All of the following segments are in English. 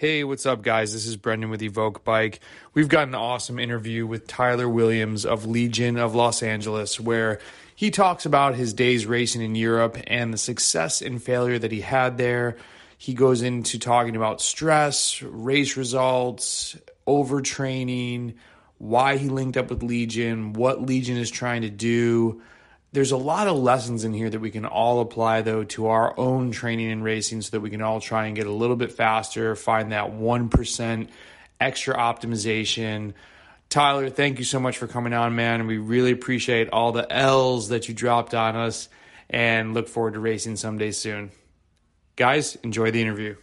Hey, what's up, guys? This is Brendan with Evoke Bike. We've got an awesome interview with Tyler Williams of Legion of Los Angeles, where he talks about his days racing in Europe and the success and failure that he had there. He goes into talking about stress, race results, overtraining, why he linked up with Legion, what Legion is trying to do there's a lot of lessons in here that we can all apply though to our own training and racing so that we can all try and get a little bit faster find that 1% extra optimization tyler thank you so much for coming on man we really appreciate all the l's that you dropped on us and look forward to racing someday soon guys enjoy the interview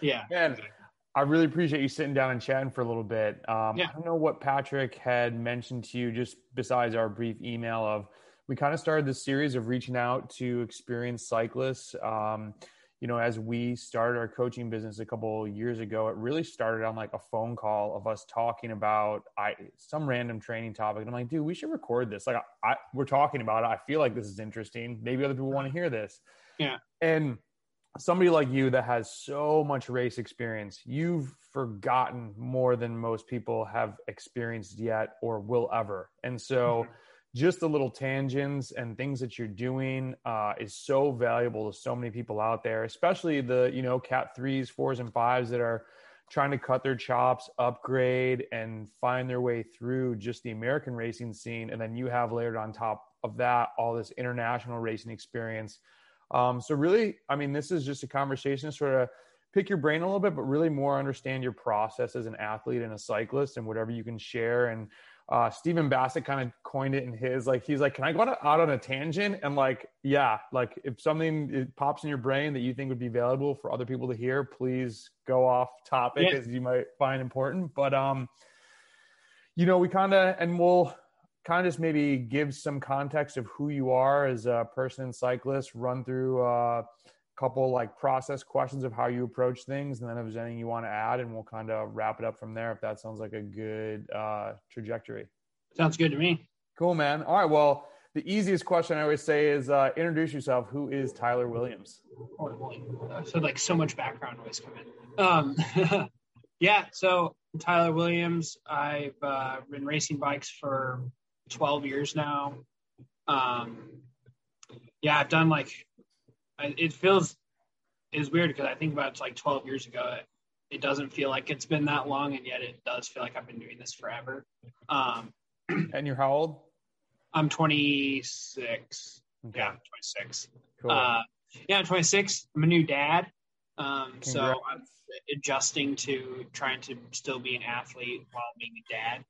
yeah man I really appreciate you sitting down and chatting for a little bit. Um, yeah. I don't know what Patrick had mentioned to you just besides our brief email of we kind of started this series of reaching out to experienced cyclists. Um, you know, as we started our coaching business a couple years ago, it really started on like a phone call of us talking about I some random training topic. And I'm like, dude, we should record this. Like, I, we're talking about it. I feel like this is interesting. Maybe other people want to hear this. Yeah. And somebody like you that has so much race experience, you've forgotten more than most people have experienced yet or will ever. And so. Mm-hmm just the little tangents and things that you're doing uh, is so valuable to so many people out there, especially the you know cat threes, fours, and fives that are trying to cut their chops, upgrade, and find their way through just the American racing scene. And then you have layered on top of that all this international racing experience. Um, so really, I mean, this is just a conversation sort of pick your brain a little bit, but really more understand your process as an athlete and a cyclist and whatever you can share and uh, Stephen Bassett kind of coined it in his like he's like, can I go out on a tangent and like, yeah, like if something pops in your brain that you think would be valuable for other people to hear, please go off topic yeah. as you might find important. But um, you know, we kind of and we'll kind of just maybe give some context of who you are as a person and cyclist, run through uh, couple like process questions of how you approach things and then if there's anything you want to add and we'll kind of wrap it up from there if that sounds like a good uh, trajectory. Sounds good to me. Cool man. All right well the easiest question i always say is uh, introduce yourself. Who is tyler williams? Oh boy so like so much background noise coming um, yeah so tyler williams. I've uh, been racing bikes for 12 years now. Um, yeah i've done like it feels is weird because I think about it's like 12 years ago. It, it, doesn't feel like it's been that long, and yet it does feel like I've been doing this forever. Um, and you're how old? I'm 26. Okay. Yeah, 26. Cool. Uh, yeah, I'm 26. I'm a new dad. Um, so I'm adjusting to trying to still be an athlete while being a dad.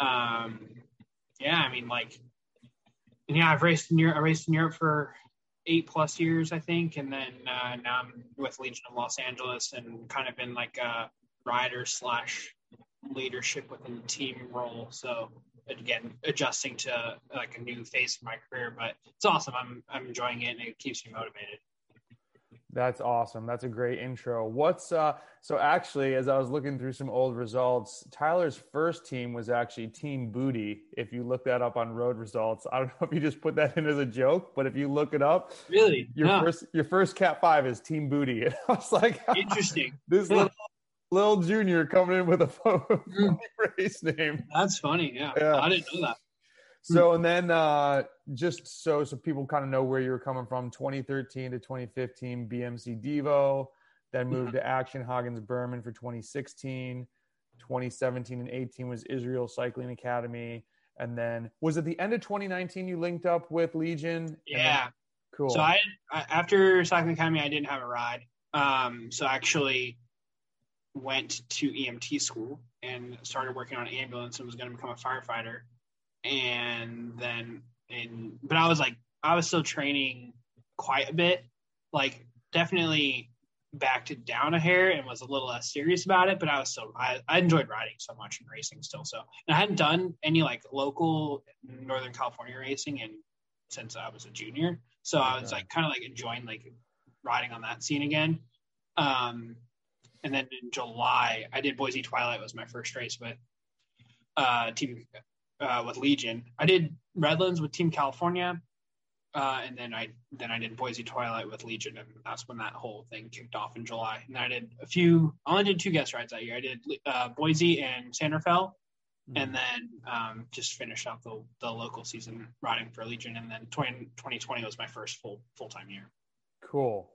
Um, yeah, I mean, like, yeah, I've raced in Europe. I raced in Europe for eight plus years, I think, and then uh, now I'm with Legion of Los Angeles and kind of in like a rider slash leadership within the team role. So again, adjusting to like a new phase of my career, but it's awesome. I'm I'm enjoying it and it keeps me motivated. That's awesome. That's a great intro. What's uh so actually as I was looking through some old results, Tyler's first team was actually Team Booty. If you look that up on road results, I don't know if you just put that in as a joke, but if you look it up, really, your first your first Cat Five is Team Booty. And I was like, interesting. this little little junior coming in with a mm. race name. That's funny. Yeah. yeah, I didn't know that. So and then uh, just so so people kind of know where you're coming from, 2013 to 2015, BMC Devo, then moved to Axeon Hagens Berman for 2016, 2017 and 18 was Israel Cycling Academy, and then was it the end of 2019 you linked up with Legion? Yeah, then, cool. So I after Cycling Academy, I didn't have a ride, um, so I actually went to EMT school and started working on ambulance and was going to become a firefighter and then in but I was like I was still training quite a bit, like definitely backed it down a hair and was a little less serious about it, but I was still I, I enjoyed riding so much and racing still. So and I hadn't done any like local Northern California racing and since I was a junior. So I was like kind of like enjoying like riding on that scene again. Um and then in July I did Boise Twilight was my first race with uh team uh, with Legion. I did Redlands with Team California. uh, and then I then I did Boise Twilight with Legion, and that's when that whole thing kicked off in July. And I did a few. I only did two guest rides that year. I did uh, Boise and San Rafael, mm-hmm. and then um, just finished out the the local season riding for Legion. And then 20, 2020 was my first full full time year. Cool.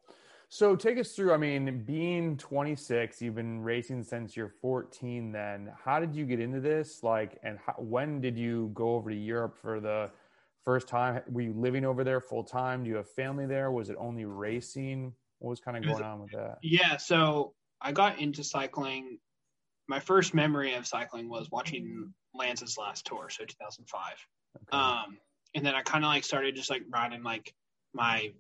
So take us through. I mean, being 26, you've been racing since you're 14. Then, how did you get into this? Like, and how, when did you go over to Europe for the first time? Were you living over there full time? Do you have family there? Was it only racing? What was kind of going on with that? Yeah, so I got into cycling. My first memory of cycling was watching Lance's last tour, so 2005. Okay. Um, and then I kind of like started just like riding like my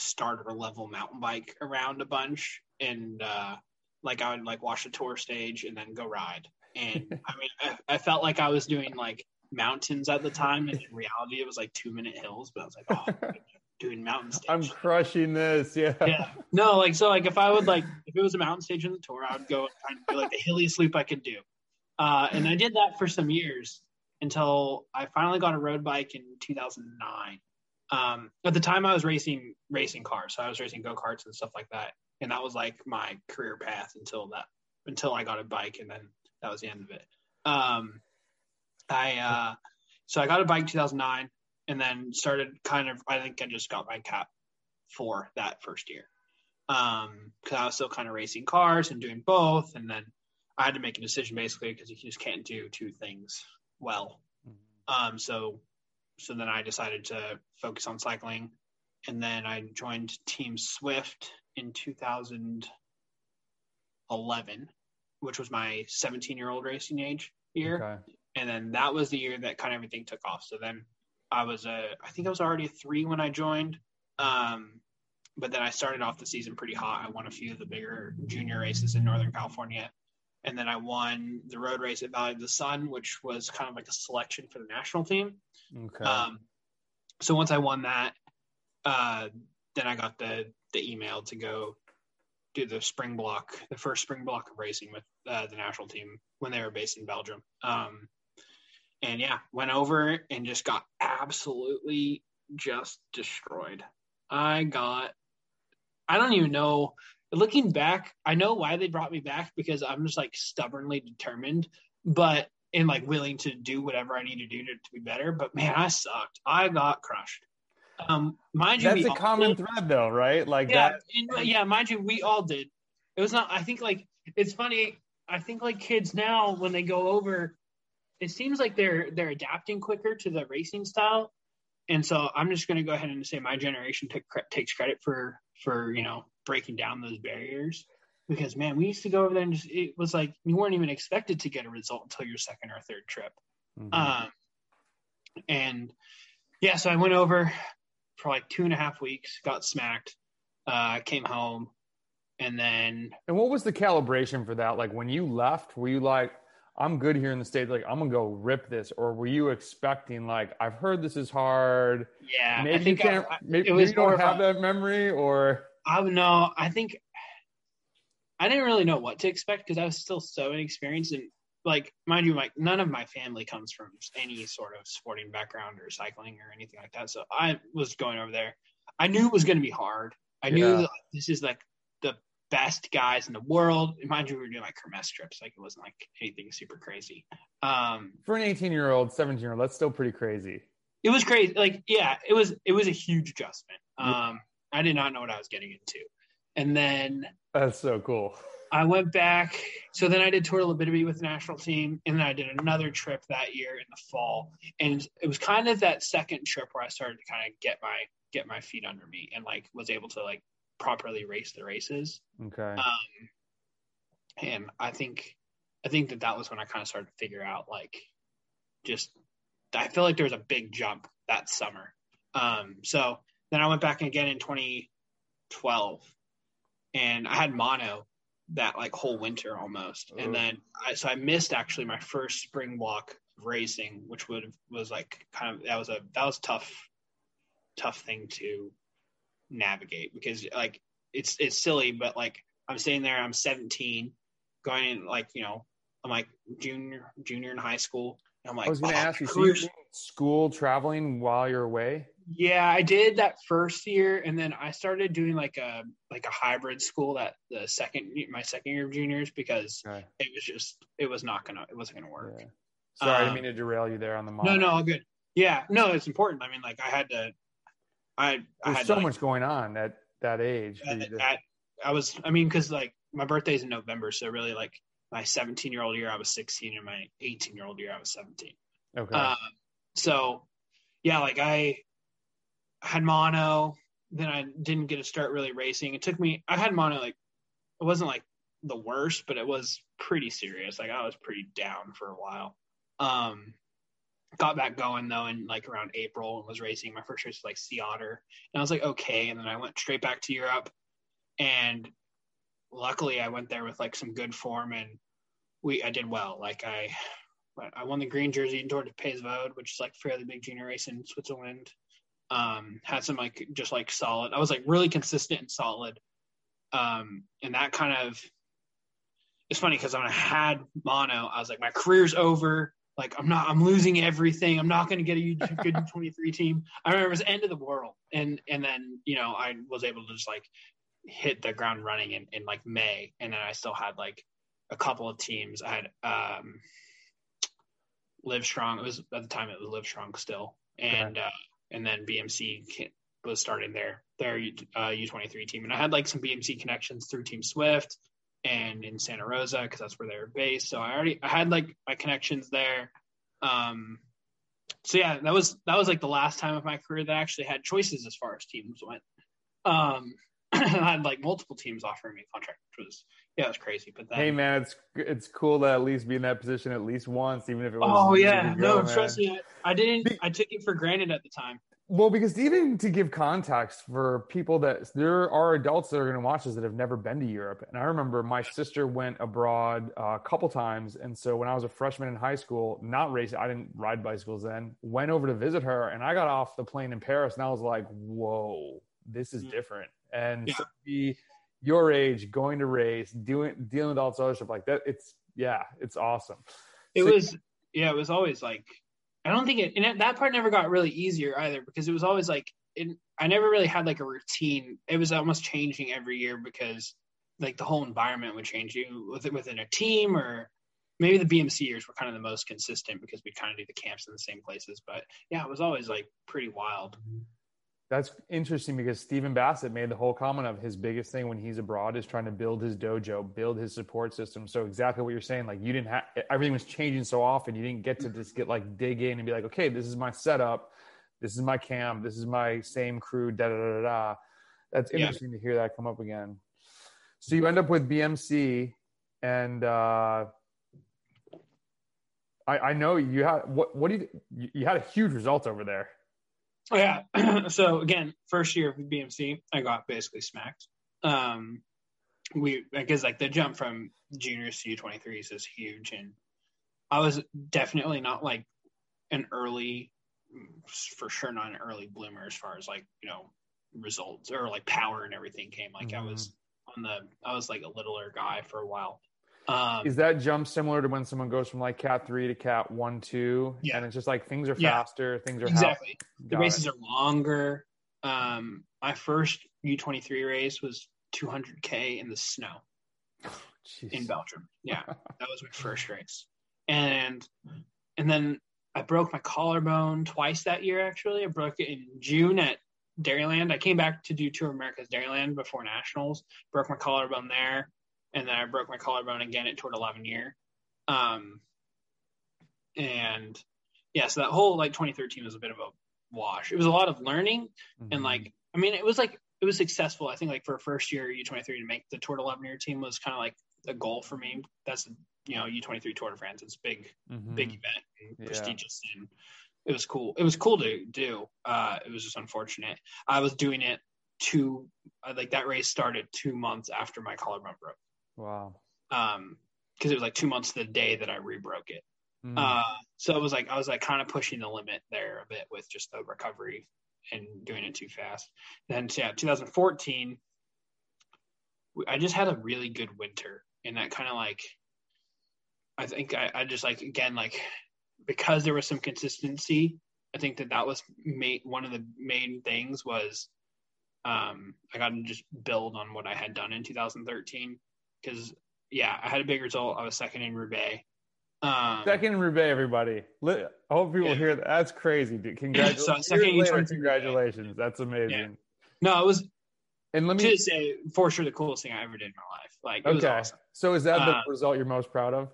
starter level mountain bike around a bunch and uh like I would like watch the tour stage and then go ride. And I mean I, I, felt like I was doing like mountains at the time and in reality it was like two minute hills, but I was like, oh doing mountain stage. I'm crushing this, yeah. Yeah. No, like so like if I would like if it was a mountain stage in the tour, I would go and try to do like the hilliest loop I could do. Uh and I did that for some years until I finally got a road bike in 2009 um, at the time I was racing racing cars, so I was racing go karts and stuff like that, and that was like my career path until that until I got a bike, and then that was the end of it. Um, I uh, so I got a bike 2009, and then started kind of. I think I just got my cap for that first year um, because I was still kind of racing cars and doing both, and then I had to make a decision basically because you just can't do two things well. Mm-hmm. Um, so so then I decided to focus on cycling. And then I joined Team Swift in 2011, which was my 17 year old racing age year. Okay. And then that was the year that kind of everything took off. So then I was a, I think I was already a three when I joined. Um, but then I started off the season pretty hot. I won a few of the bigger junior races in Northern California. And then I won the road race at Valley of the Sun, which was kind of like a selection for the national team. Okay. Um, so once I won that, uh, then I got the the email to go do the spring block, the first spring block of racing with uh, the national team when they were based in Belgium. Um, and yeah, went over and just got absolutely just destroyed. I got, I don't even know. Looking back, I know why they brought me back because I'm just like stubbornly determined. But and like willing to do whatever I need to do to, to be better. But man, I sucked. I got crushed. Um, mind you, that's a common did. thread, though, right? Like yeah, that. yeah, mind you, we all did. It was not. I think like it's funny. I think like kids now when they go over, it seems like they're they're adapting quicker to the racing style, and so I'm just going to go ahead and say my generation took, takes credit for for you know breaking down those barriers because man, we used to go over there and just it was like you weren't even expected to get a result until your second or third trip. Mm-hmm. Um, and yeah, so I went over for like two and a half weeks, got smacked, uh, came home, and then. And what was the calibration for that? Like when you left, were you like, I'm good here in the state. Like I'm gonna go rip this, or were you expecting like I've heard this is hard? Yeah, maybe I think you can't. I, maybe, maybe you don't have that memory, or I know. I think I didn't really know what to expect because I was still so inexperienced and like mind you, like none of my family comes from any sort of sporting background or cycling or anything like that. So I was going over there. I knew it was going to be hard. I knew yeah. that this is like the best guys in the world. Mind you, we were doing like Kermesse trips. Like it wasn't like anything super crazy. Um, For an 18 year old, 17 year old, that's still pretty crazy. It was crazy. Like, yeah, it was, it was a huge adjustment. Um, I did not know what I was getting into. And then that's so cool. I went back. So then I did Tour l'Abitibi with the national team, and then I did another trip that year in the fall. And it was kind of that second trip where I started to kind of get my get my feet under me and like was able to like properly race the races. Okay. Um, and I think I think that that was when I kind of started to figure out like just I feel like there was a big jump that summer. Um, so then I went back again in 2012 and I had mono that like whole winter almost. And then I, so I missed actually my first spring walk racing, which would was like kind of that was a that was tough tough thing to navigate because like it's it's silly, but like I'm sitting there, I'm 17, going in like you know I'm like junior junior in high school. I'm like, I was going to oh, ask you, so you school traveling while you're away? Yeah, I did that first year, and then I started doing like a like a hybrid school that the second my second year of juniors because Okay. it was just it was not gonna it wasn't gonna work. Yeah. Sorry, I didn't Um, mean to derail you there on the No, no, all good. Yeah, no, it's important. I mean, like I had to, I I had so to, like, much going on at that age. at, to- at- I was I mean because like my birthday's in November, so really like my 17 year old year I was 16, and my 18 year old year I was 17. okay. Um, so yeah, like I had mono, then I didn't get to start really racing. It took me, I had mono, like, it wasn't like the worst, but it was pretty serious. Like I was pretty down for a while. Um, got back going though in like around April and was racing. My first race was like Sea Otter. And I was like, okay. And then I went straight back to Europe. And luckily I went there with like some good form and we, I did well. Like I, I won the green jersey in Tour de Pays Vaud, which is like fairly big junior race in Switzerland. Um, had some like just like solid. I was like really consistent and solid. Um, and that kind of it's funny because when I had mono, I was like, my career's over. Like I'm not, I'm losing everything. I'm not going to get a good 23 team. I remember it was the end of the world, and and then you know I was able to just like hit the ground running in, in like May, and then I still had like a couple of teams. I had um, Live Strong. It was at the time it was Live Strong still, and uh, and then BMC was starting their their uh, U23 team, and I had like some BMC connections through Team Swift and in Santa Rosa because that's where they were based. So I already I had like my connections there. Um, so yeah, that was that was like the last time of my career that I actually had choices as far as teams went. Um, I had like multiple teams offering me a contract, which was yeah, it was crazy. But then, hey man, it's it's cool to at least be in that position at least once, even if it was. oh yeah, no, trust me, I, I didn't. Be- I took it for granted at the time. Well, because even to give context for people that there are adults that are going to watch this that have never been to Europe, and I remember my sister went abroad uh, a couple times, and so when I was a freshman in high school, not racing, I didn't ride bicycles then, went over to visit her, and I got off the plane in Paris, and I was like, "Whoa, this is Yeah. different." And Yeah. so your age, going to race, doing dealing with all this other stuff like that, it's yeah, it's awesome. It So- was yeah, it was always like I don't think it and that part never got really easier either because it was always like it, I never really had like a routine. It was almost changing every year because like the whole environment would change you with within a team or maybe the BMC years were kind of the most consistent because we kind of do the camps in the same places. But yeah, it was always like pretty wild. Mm-hmm. That's interesting because Stephen Bassett made the whole comment of his biggest thing when he's abroad is trying to build his dojo, build his support system. So exactly what you're saying, like you didn't have everything was changing so often, you didn't get to just get like dig in and be like, okay, this is my setup, this is my camp, this is my same crew, da da da da. That's Yeah. interesting to hear that come up again. So you end up with BMC, and uh, I, I know you had what what do you you- you had a huge result over there. Oh, yeah. so again, first year of BMC, I got basically smacked. Um, we because like the jump from juniors to U23s is huge, and I was definitely not like an early, for sure not an early bloomer as far as like you know results or like power and everything came. Like I was on the I was like a littler guy for a while. Um, Is that jump similar to when someone goes from like cat three to cat one, two? Yeah. And it's just like things are Yeah. faster, things are exactly. The races are longer. Um, my first U23 race was 200k in the snow. in Belgium. Yeah, that was my first race, and and then I broke my collarbone twice that year. Actually, I broke it in June at Dairyland. I came back to do Tour of America's Dairyland before nationals. Broke my collarbone there, and then I broke my collarbone again at Tour l'Avenir. Um, and yeah, so that whole like 2013 was a bit of a wash. It was a lot of learning Mm-hmm. and like I mean it was like it was successful. I think like for a first year U23 to make the Tour de l'Avenir team was kind of like a goal for me. That's you know U23 Tour de France. It's big Mhm. big event and Yeah. prestigious and it was cool. It was cool to do. Uh, it was just unfortunate. I was doing it two uh, like that race started two months after my collarbone broke. Wow. Um, because it was like two months to the day that I rebroke it. Mm. Uh, so it was like I was like kind of pushing the limit there a bit with just the recovery and doing it too fast. Then yeah, 2014, I just had a really good winter, and that kind of like I think I, I just like again like because there was some consistency I think that that was made one of the main things was um, I got to just build on what I had done in 2013 because yeah, I had a big result. I was second in Roubaix. Um, second in Roubaix, everybody. I hope people yeah. hear that. That's crazy, dude. Congratulations! so second later, congratulations. That's amazing. Yeah. No, it was. And let me just say for sure the coolest thing I ever did in my life. Like, okay. Awesome. So is that the uh, result you're most proud of?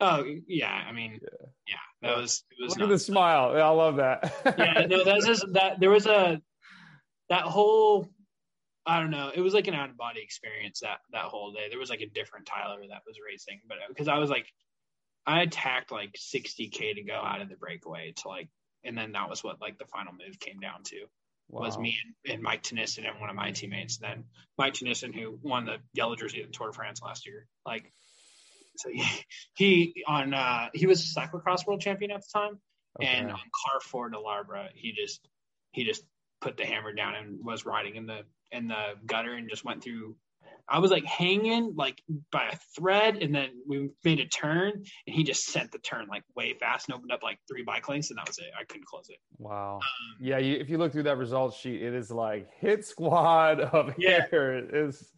Oh yeah, I mean, yeah, yeah that was. It was Look nuts. at the smile. I love that. yeah, no, that's just that. There was a that whole I don't know. It was like an out of body experience that that whole day. There was like a different Tyler that was racing, but because I was like, I attacked like 60k to go out of the breakaway to like, and then that was what like the final move came down to wow. was me and, and Mike Teunissen and one of my teammates. And then Mike Teunissen, who won the yellow jersey at the Tour de France last year, like, so he, he on uh he was cyclocross world champion at the time, okay. and on Carrefour de l'Arbre, he just he just put the hammer down and was riding in the in the gutter and just went through I was like hanging like by a thread, and then we made a turn, and he just sent the turn like way fast and opened up like three bike lanes, and that was it. I couldn't close it. Wow. Um, yeah, you, if you look through that results sheet, it is like hit squad of yeah. hair. It is.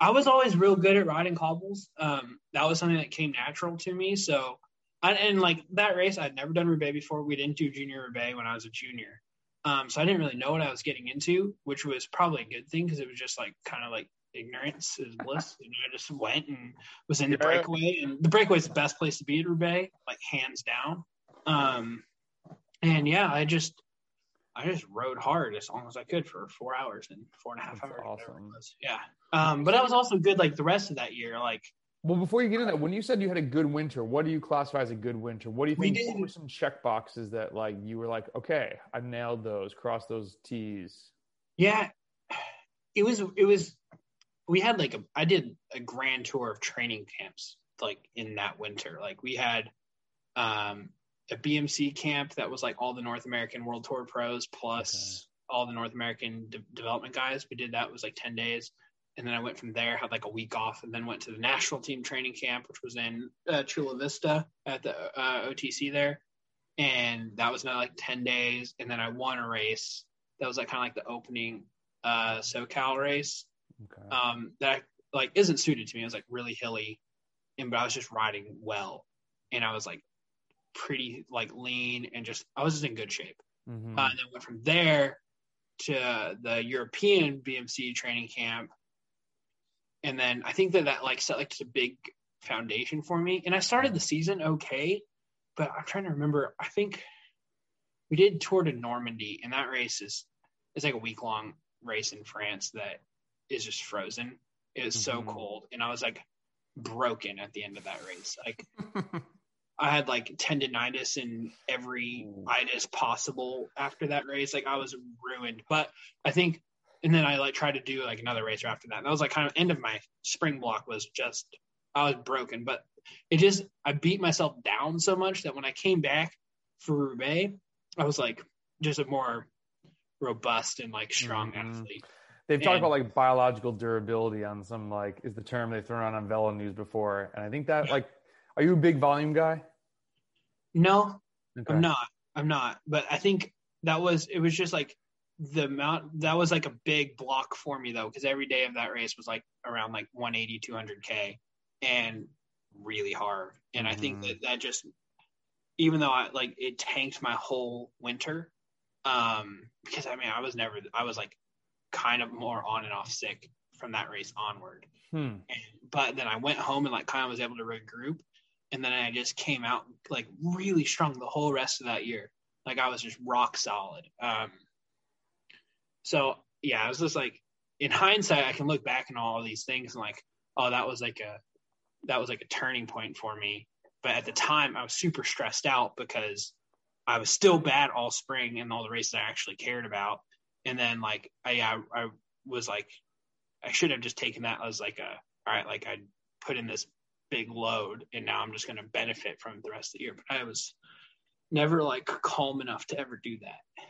I was always real good at riding cobbles. Um, that was something that came natural to me. So, I, and like that race, I'd never done Roubaix before. We didn't do junior Roubaix when I was a junior. Um, so I didn't really know what I was getting into, which was probably a good thing because it was just like kind of like ignorance is bliss. and I just went and was in the breakaway, and the breakaway is the best place to be at Roubaix, like hands down. Um, and yeah, I just I just rode hard as long as I could for four hours and four and a half That's hours. Awesome. Yeah. Um, but I was also good like the rest of that year. Like well, before you get into that, when you said you had a good winter, what do you classify as a good winter? What do you think we were some check boxes that like you were like, okay, I nailed those, crossed those T's? Yeah, it was it was. We had like a I did a grand tour of training camps like in that winter. Like we had um, a BMC camp that was like all the North American World Tour pros plus okay. all the North American de- development guys. We did that it was like ten days and then I went from there, had like a week off, and then went to the national team training camp, which was in uh, Chula Vista at the uh, OTC there, and that was now like ten days, and then I won a race that was like kind of like the opening uh, SoCal race okay. um, that like isn't suited to me. It was like really hilly, and but I was just riding well, and I was like pretty like lean and just I was just in good shape. Mm-hmm. Uh, and then went from there to the European BMC training camp and then I think that that like set like just a big foundation for me. And I started the season okay, but I'm trying to remember. I think we did tour de Normandie, and that race is it's like a week long race in France that is just frozen. It was mm-hmm. so cold, and I was like broken at the end of that race. Like I had like tendonitis in every itis possible after that race. Like I was ruined. But I think and then I like tried to do like another racer after that. And that was like kind of end of my spring block was just I was broken, but it just I beat myself down so much that when I came back for Roubaix, I was like just a more robust and like strong mm-hmm. athlete. They've and, talked about like biological durability on some like is the term they've thrown on Velo News before, and I think that like, are you a big volume guy? No, okay. I'm not. I'm not. But I think that was it was just like the amount that was like a big block for me though because every day of that race was like around like 180 200k and really hard. And i think mm-hmm. that that just even though i like it tanked my whole winter um because i mean i was never i was like kind of more on and off sick from that race onward. Hmm. and, but then i went home and like kind of was able to regroup. And then i just came out like really strong the whole rest of that year. Like i was just rock solid. Um so yeah, I was just like, in hindsight, I can look back on all these things and like, oh, that was like a that was like a turning point for me. But at the time, I was super stressed out because I was still bad all spring and all the races I actually cared about. And then like, I I, I was like, I should have just taken that as like a all right, like I put in this big load and now I'm just going to benefit from the rest of the year. But I was never like calm enough to ever do that.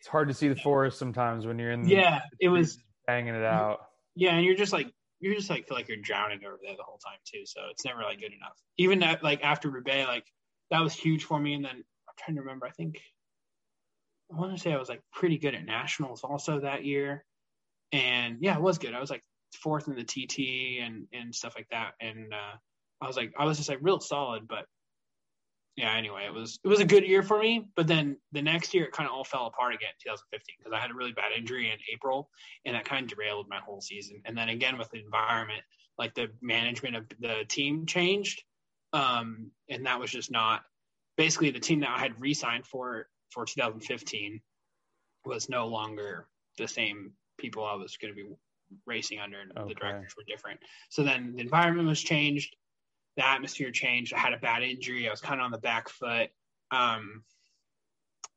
It's hard to see the forest sometimes when you're in. The, yeah, it was banging it out. Yeah, and you're just like you're just like feel like you're drowning over there the whole time too. So it's never like good enough. Even that like after Roubaix, like that was huge for me. And then I'm trying to remember. I think I want to say I was like pretty good at nationals also that year, and yeah, it was good. I was like fourth in the TT and and stuff like that, and uh, I was like I was just like real solid, but yeah. Anyway, it was it was a good year for me, but then the next year it kind of all fell apart again, 2015, because I had a really bad injury in April, and that kind of derailed my whole season. And then again with the environment, like the management of the team changed, um, and that was just not basically the team that I had re-signed for for 2015 was no longer the same people I was going to be racing under, and okay. the directors were different. So then the environment was changed, the atmosphere changed. I had a bad injury. I was kind of on the back foot, um,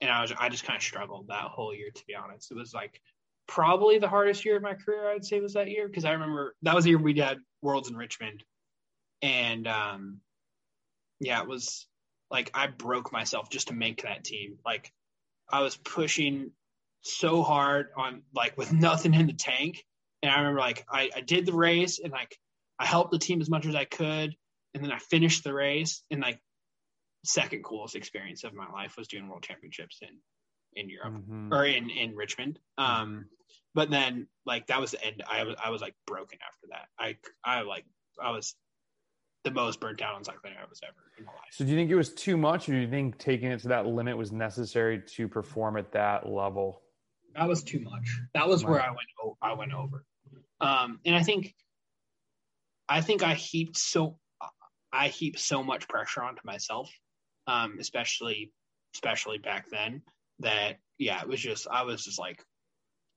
and I was I just kind of struggled that whole year. To be honest, it was like probably the hardest year of my career. I'd say was that year because I remember that was the year we did Worlds in Richmond, and um, yeah, it was like I broke myself just to make that team. Like I was pushing so hard on like with nothing in the tank. And I remember like I, I did the race and like I helped the team as much as I could. And then I finished the race and like second coolest experience of my life was doing world championships in in Europe mm-hmm. or in in Richmond. Um, but then like that was the end. I was I was like broken after that. I I like I was the most burnt out on cycling I was ever in my life. So do you think it was too much, or do you think taking it to that limit was necessary to perform at that level? That was too much. That was where I went. I went over, um, and I think, I think I heaped so, I heap so much pressure onto myself, um, especially, especially back then. That yeah, it was just I was just like,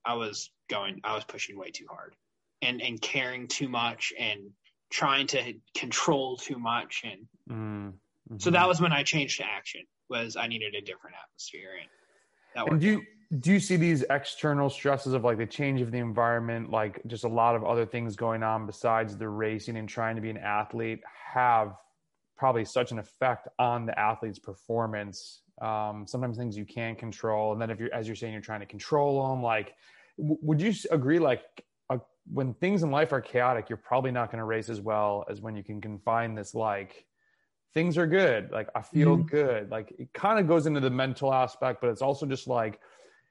I was going, I was pushing way too hard, and and caring too much, and trying to control too much and mm-hmm. so that was when i changed to Axeon was i needed a different atmosphere and that and do you do you see these external stresses of like the change of the environment like just a lot of other things going on besides the racing and trying to be an athlete have probably such an effect on the athlete's performance um, sometimes things you can't control and then if you're as you're saying you're trying to control them like w- would you agree like when things in life are chaotic, you're probably not going to race as well as when you can confine this like things are good, like I feel mm-hmm. good. Like it kind of goes into the mental aspect, but it's also just like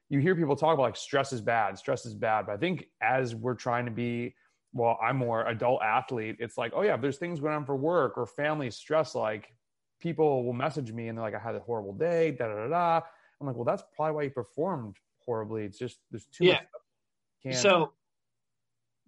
you hear people talk about like stress is bad, stress is bad. But I think as we're trying to be, well, I'm more adult athlete, it's like, oh yeah, if there's things going on for work or family stress, like people will message me and they're like, I had a horrible day, da da da da. I'm like, well, that's probably why you performed horribly. It's just there's too yeah. much. So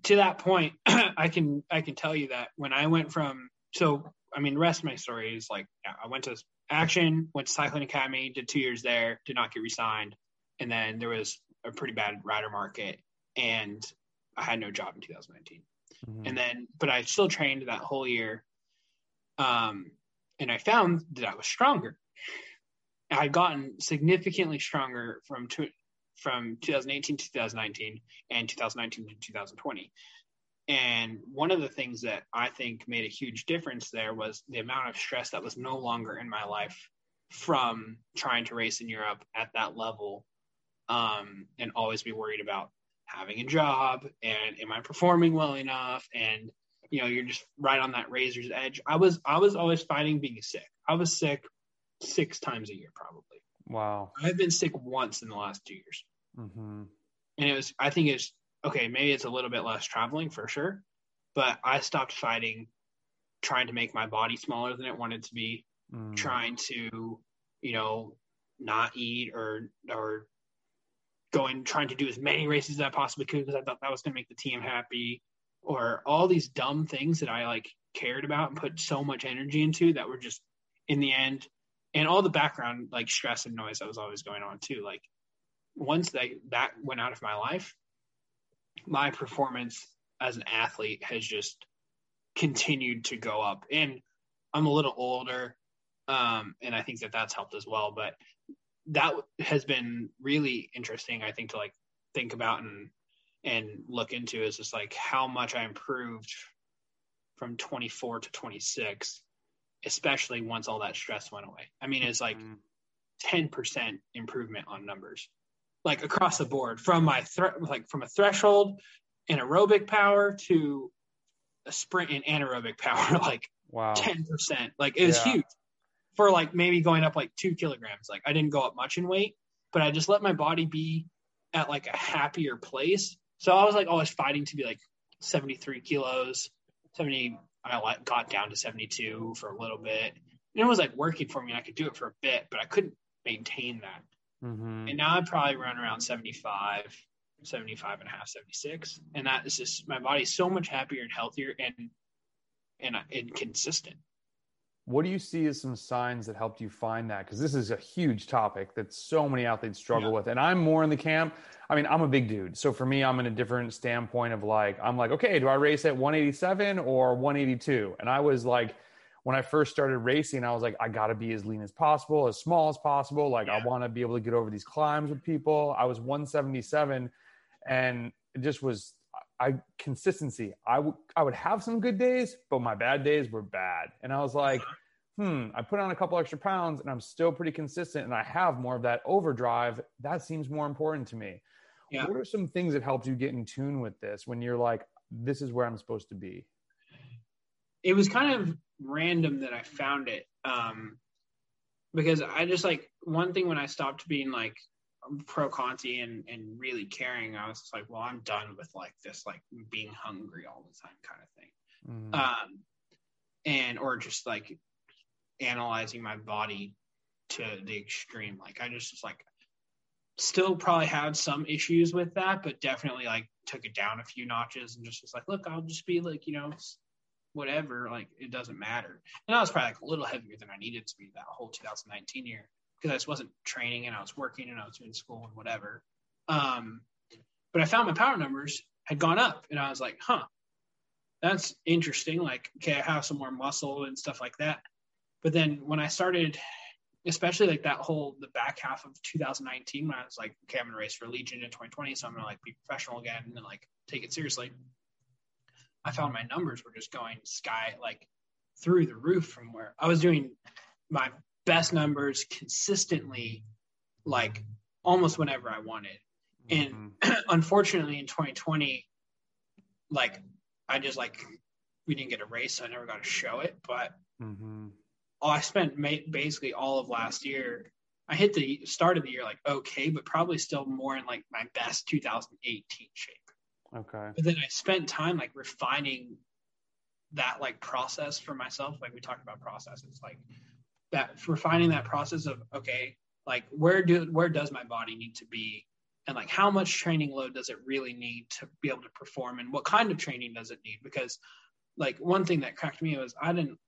to that point, I can I can tell you that when I went from so I mean rest of my story is like yeah, I went to Axeon, went to Cycling Academy, did two years there, did not get resigned, and then there was a pretty bad rider market, and I had no job in 2019. Mm-hmm. And then, but I still trained that whole year, um, and I found that I was stronger. I had gotten significantly stronger from two, from 2018 to 2019 and 2019 to 2020. And one of the things that I think made a huge difference there was the amount of stress that was no longer in my life from trying to race in Europe at that level um, and always be worried about having a job and am I performing well enough and you know you're just right on that razor's edge. I was I was always fighting being sick. I was sick six times a year probably. Wow. I've been sick once in the last two years. Mm-hmm. And it was, I think it's, okay, maybe it's a little bit less traveling for sure, but I stopped fighting trying to make my body smaller than it wanted to be, mm. trying to, you know, not eat or, or going, trying to do as many races as I possibly could because I thought that was going to make the team happy or all these dumb things that I like cared about and put so much energy into that were just in the end and all the background like stress and noise that was always going on too like once that that went out of my life my performance as an athlete has just continued to go up. And i'm a little older um, and i think that that's helped as well but that has been really interesting i think to like think about and and look into is just like how much i improved from 24 to 26 especially once all that stress went away. I mean, it's like mm-hmm. 10% improvement on numbers, like across the board from my thre- like from a threshold in aerobic power to a sprint in anaerobic power, like wow. 10%. Like it was yeah. huge for like maybe going up like two kilograms. Like I didn't go up much in weight, but I just let my body be at like a happier place. So I was like always fighting to be like 73 kilos, 70. I like got down to 72 for a little bit. And it was like working for me. I could do it for a bit, but I couldn't maintain that. Mm-hmm. And now I probably run around 75, 75 and a half, 76. And that is just my body's so much happier and healthier and and, and consistent. What do you see as some signs that helped you find that? Because this is a huge topic that so many athletes struggle Yeah. with. And I'm more in the camp. I mean, I'm a big dude. So for me, I'm in a different standpoint of like, I'm like, okay, do I race at 187 or 182? And I was like, when I first started racing, I was like, I got to be as lean as possible, as small as possible. Like, I want to be able to get over these climbs with people. I was 177 and it just was I consistency. I would I would have some good days, but my bad days were bad. And I was like, hmm, I put on a couple extra pounds and I'm still pretty consistent and I have more of that overdrive. That seems more important to me. Yeah. What are some things that helped you get in tune with this when you're like, this is where I'm supposed to be? it was kind of random that I found it. Um, because I just like one thing when I stopped being like pro Conti and, and really caring, I was like, well, I'm done with like this, like being hungry all the time kind of thing. Mhm. Um, and, or just like analyzing my body to the extreme. Like I just was like, still probably had some issues with that, but definitely like took it down a few notches and just was like, look, I'll just be like, you know, whatever, like it doesn't matter. And I was probably like a little heavier than I needed to be that whole 2019 year because I just wasn't training and I was working and I was doing school and whatever. Um, but I found my power numbers had gone up and I was like, huh, that's interesting. Like, okay, I have some more muscle and stuff like that. But then when I started, especially like that whole the back half of 2019, when I was like, okay, I'm gonna race for Legion in 2020, so I'm gonna like be professional again and like take it seriously. I found my numbers were just going sky like through the roof from where I was doing my best numbers consistently, like almost whenever I wanted. And Mhm. unfortunately, in 2020, like I just like we didn't get a race, so I never got to show it. But Mhm. oh, I spent basically all of last year. I hit the start of the year like okay, but probably still more in like my best 2018 shape. Okay. But then I spent time like refining that like process for myself. Like we talked about processes, like that refining that process of okay, like where do where does my body need to be, and like how much training load does it really need to be able to perform, and what kind of training does it need? Because like one thing that cracked me was I didn't,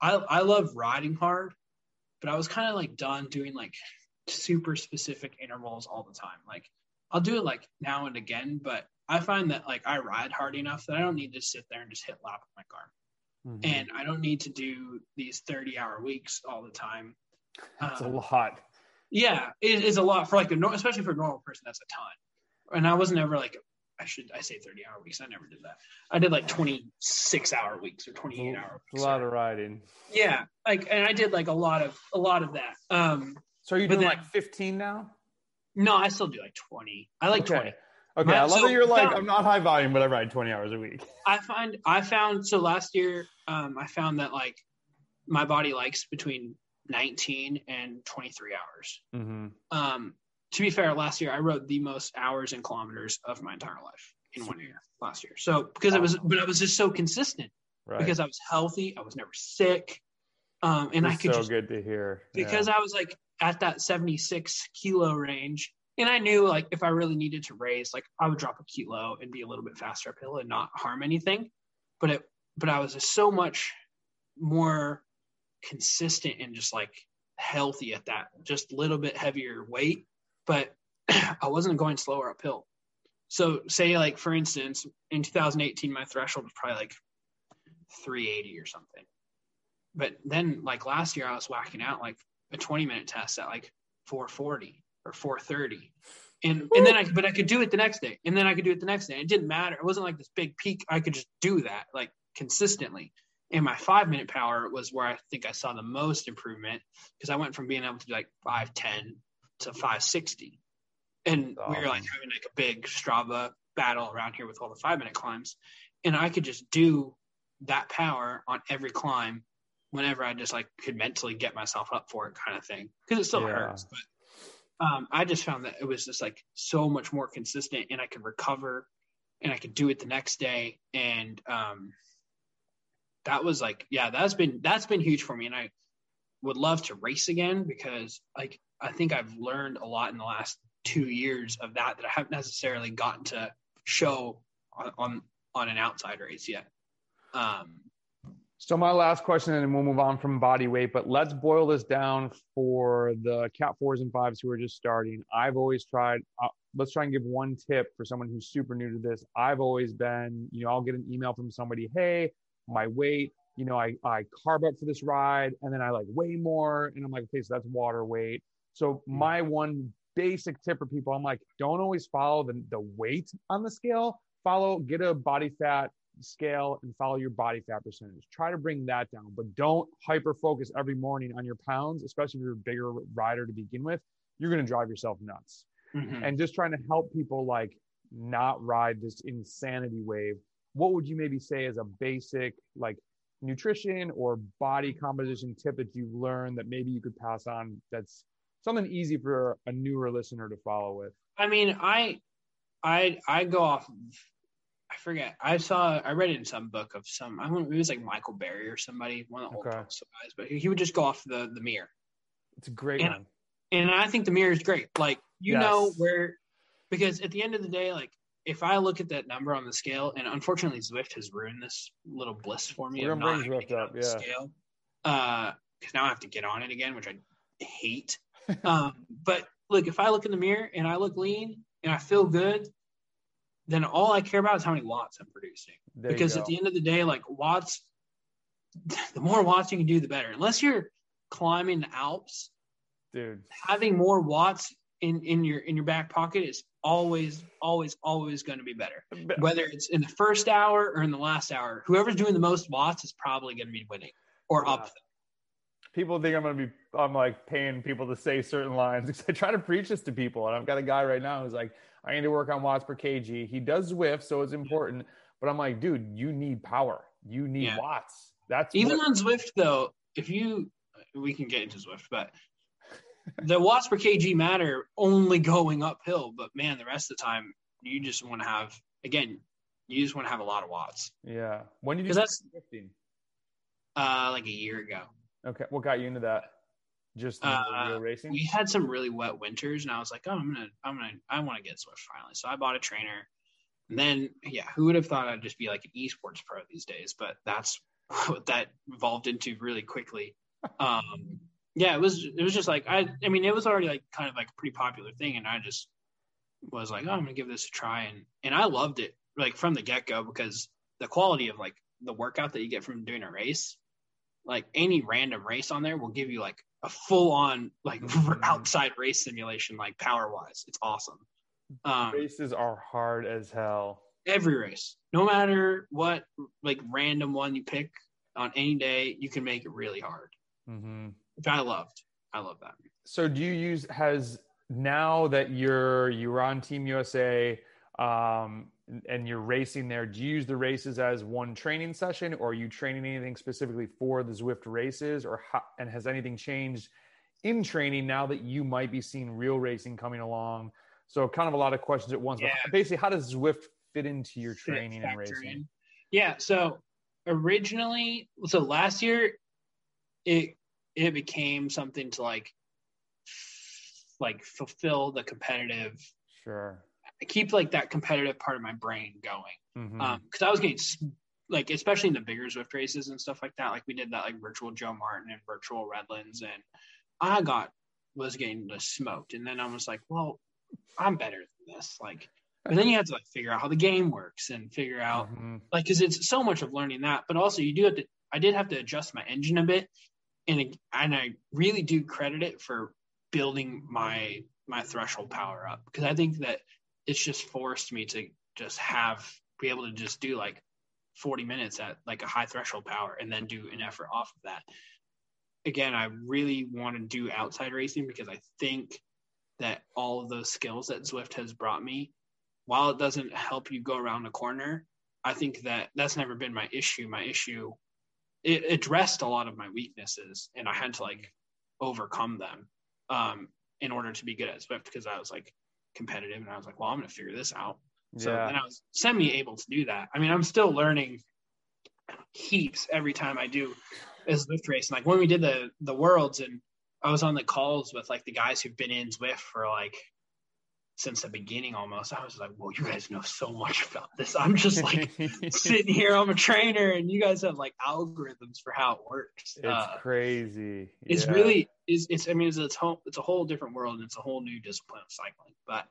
I I love riding hard, but I was kind of like done doing like super specific intervals all the time. Like I'll do it like now and again, but I find that like I ride hard enough that I don't need to sit there and just hit lap with my car. Mhm. And I don't need to do these 30 hour weeks all the time. It's a Um, lot. yeah, it is a lot for like a, nor- especially for a normal person, that's a ton. And I wasn't ever like, I should, I say 30 hour weeks. I never did that. I did like 26 hour weeks or 28 hour It's a lot of riding. yeah. Like, and I did like a lot of, a lot of that. Um, So are you doing then- like 15 now? no, I still do like 20. I like okay. 20. Okay. My- I love so that you're like, now- I'm not high volume, but I ride 20 hours a week. I find I found so last year um, I found that like my body likes between 19 and 23 hours. Mm-hmm. Um, to be fair, last year I rode the most hours and kilometers of my entire life in one year last year. So because it was, but I was just so consistent Right. because I was healthy, I was never sick, um, and I could so just good to hear. Yeah. because I was like at that 76 kilo range. And I knew like if I really needed to raise, like I would drop a kilo and be a little bit faster uphill and not harm anything. But it, but I was so much more consistent and just like healthy at that just a little bit heavier weight. But I wasn't going slower uphill. So say like for instance, in 2018, my threshold was probably like 380 or something. But then like last year, I was whacking out like a 20 minute test at like 440 or 430. And, and then I, but I could do it the next day and then I could do it the next day. It didn't matter. It wasn't like this big peak. I could just do that like consistently. And my five minute power was where I think I saw the most improvement because I went from being able to do like 510 to 560. And we were like having like a big Strava battle around here with all the five minute climbs. And I could just do that power on every climb whenever I just like could mentally get myself up for it kind of thing. Because it still Yeah. hurts. But Um, I just found that it was just like so much more consistent, and I could recover, and I could do it the next day, and um, that was like, yeah, that's been that's been huge for me, and I would love to race again because like I think I've learned a lot in the last two years of that that I haven't necessarily gotten to show on on, on an outside race yet. Um, so my last question, and then we'll move on from body weight. But let's boil this down for the cat fours and fives who are just starting. I've always tried. Uh, let's try and give one tip for someone who's super new to this. I've always been, you know, I'll get an email from somebody, hey, my weight, you know, I I carb up for this ride, and then I like weigh more, and I'm like, okay, so that's water weight. So hmm. my one basic tip for people, I'm like, don't always follow the the weight on the scale. Follow, get a body fat scale and follow your body fat percentage. Try to bring that down, but don't hyper focus every morning on your pounds, especially if you're a bigger rider to begin with. You're going to drive yourself nuts. Mm-hmm. And just trying to help people like not ride this insanity wave. What would you maybe say as a basic like nutrition or body composition tip that you learned that maybe you could pass on that's something easy for a newer listener to follow with? I mean, I I I go off I forget. I saw. I read it in some book of some. I don't. It was like Michael Berry or somebody, one of the old guys. But he, he, would just go off the the mirror. It's a great and, one. And I think the mirror is great. Like you yes. know where, because at the end of the day, like if I look at that number on the scale, and unfortunately Zwift has ruined this little bliss for me. We're gonna bring Zwift up, yeah. Scale, uh, because now I have to get on it again, which I hate. um, but look, if I look in the mirror and I look lean and I feel good, then all I care about is how many watts I'm producing. There because at the end of the day, like watts, the more watts you can do, the better. Unless you're climbing the Alps, dude, having more watts in in your in your back pocket is always always always going to be better. Whether it's in the first hour or in the last hour, whoever's doing the most watts is probably going to be winning or yeah. up. People think I'm going to be I'm like paying people to say certain lines because I try to preach this to people, and I've got a guy right now who's like I need to work on watts per kg. He does Zwift, so it's important. But I'm like, dude, you need power. You need yeah. watts. That's even what- on Zwift though. If you, we can get into Zwift, but the watts per kg matter only going uphill. But man, the rest of the time, you just want to have again, you just want to have a lot of watts. Yeah. When did you start Zwifting? Uh, like a year ago. Okay. What got you into that? Just uh, real racing. We had some really wet winters, and I was like, "Oh, I'm gonna, I'm gonna, I want to get Zwift finally." So I bought a trainer. And then, yeah, who would have thought I'd just be like an esports pro these days? But that's what that evolved into really quickly. Um, yeah, it was, it was just like I, I mean, it was already like kind of like a pretty popular thing, and I just was like, "Oh, I'm gonna give this a try," and and I loved it like from the get go because the quality of like the workout that you get from doing a race like any random race on there will give you like a full on like mm-hmm. outside race simulation, like power wise. It's awesome. Um, Races are hard as hell. Every race, no matter what, like random one you pick on any day, you can make it really hard. Mm-hmm. Which I loved. I love that. So, do you use has now that you're you're on Team USA? Um, and you're racing there, do you use the races as one training session, or are you training anything specifically for the Zwift races, or how, and has anything changed in training now that you might be seeing real racing coming along? So, kind of a lot of questions at once. Yeah. But basically, how does Zwift fit into your training and racing? In. Yeah. So originally, so last year, it it became something to like like fulfill the competitive sure keep like that competitive part of my brain going. Mm-hmm. Um, I was getting like, especially in the bigger Zwift races and stuff like that. Like we did that like virtual Joe Martin and virtual Redlands and I got, was getting smoked. And then I was like, well, I'm better than this. Like, but then you have to like figure out how the game works and figure out mm-hmm. like, cause it's so much of learning that, but also you do have to, I did have to adjust my engine a bit. And, it, and I really do credit it for building my my threshold power up because I think that it's just forced me to just have be able to just do like 40 minutes at like a high threshold power and then do an effort off of that. Again, I really want to do outside racing because I think that all of those skills that Zwift has brought me, while it doesn't help you go around the corner, I think that that's never been my issue. My issue, it addressed a lot of my weaknesses and I had to like overcome them. Um, in order to be good at Zwift because I was like competitive and I was like, well, I'm going to figure this out. So Yeah. then I was semi able to do that. I mean, I'm still learning heaps every time I do a Zwift race. And like when we did the the worlds and I was on the calls with like the guys who've been in Zwift for like since the beginning almost. I was like, well, you guys know so much about this. I'm just like sitting here, I'm a trainer, and you guys have like algorithms for how it works. it's Uh, crazy. it's really is it's I mean it's it's whole it's a whole different world and it's a whole new discipline of cycling. But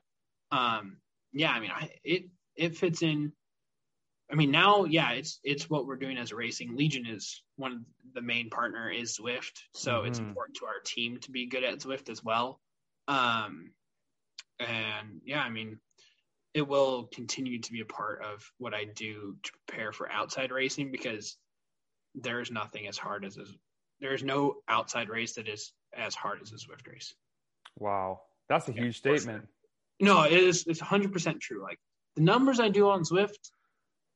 um yeah, I mean I it it fits in I mean now yeah, it's it's what we're doing as a racing. Legion is one of the main partner is Zwift. So it's Mhm. important to our team to be good at Zwift as well. Um and yeah, I mean it will continue to be a part of what I do to prepare for outside racing because there's nothing as hard as a, there's no outside race that is as hard as a Zwift race. Wow. That's a Yeah, huge statement. No, it is it's 100% true. Like the numbers I do on Zwift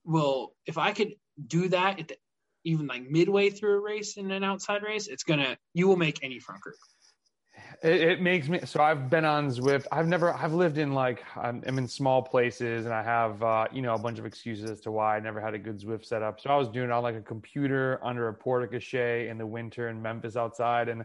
will if I could do that at the, even like midway through a race in an outside race, it's gonna you will make any front group. It, it makes me so. I've been on Zwift. I've never. I've lived in like I'm, I'm in small places, and I have uh, you know a bunch of excuses as to why I never had a good Zwift setup. So I was doing it on like a computer under a porte cochere in the winter in Memphis outside, and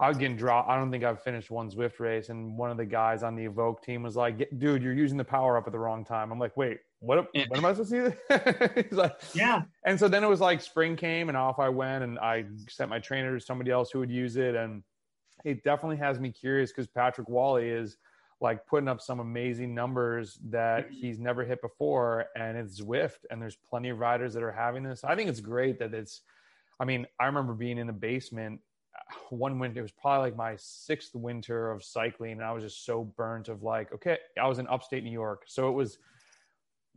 I was getting dropped. I don't think I've finished one Zwift race, and one of the guys on the Evoke team was like, "Dude, you're using the power up at the wrong time." I'm like, "Wait, what? Yeah. What am I supposed to do?" He's like, Yeah. and so then it was like spring came and off I went and I sent my trainer to somebody else who would use it. And it definitely has me curious because Patrick Wally is like putting up some amazing numbers that Mhm. he's never hit before. And it's Zwift. And there's plenty of riders that are having this. I think it's great that it's, I mean, I remember being in the basement uh, one winter, it was probably like my sixth winter of cycling. And I was just so burnt of like, okay, I was in upstate New York. So it was,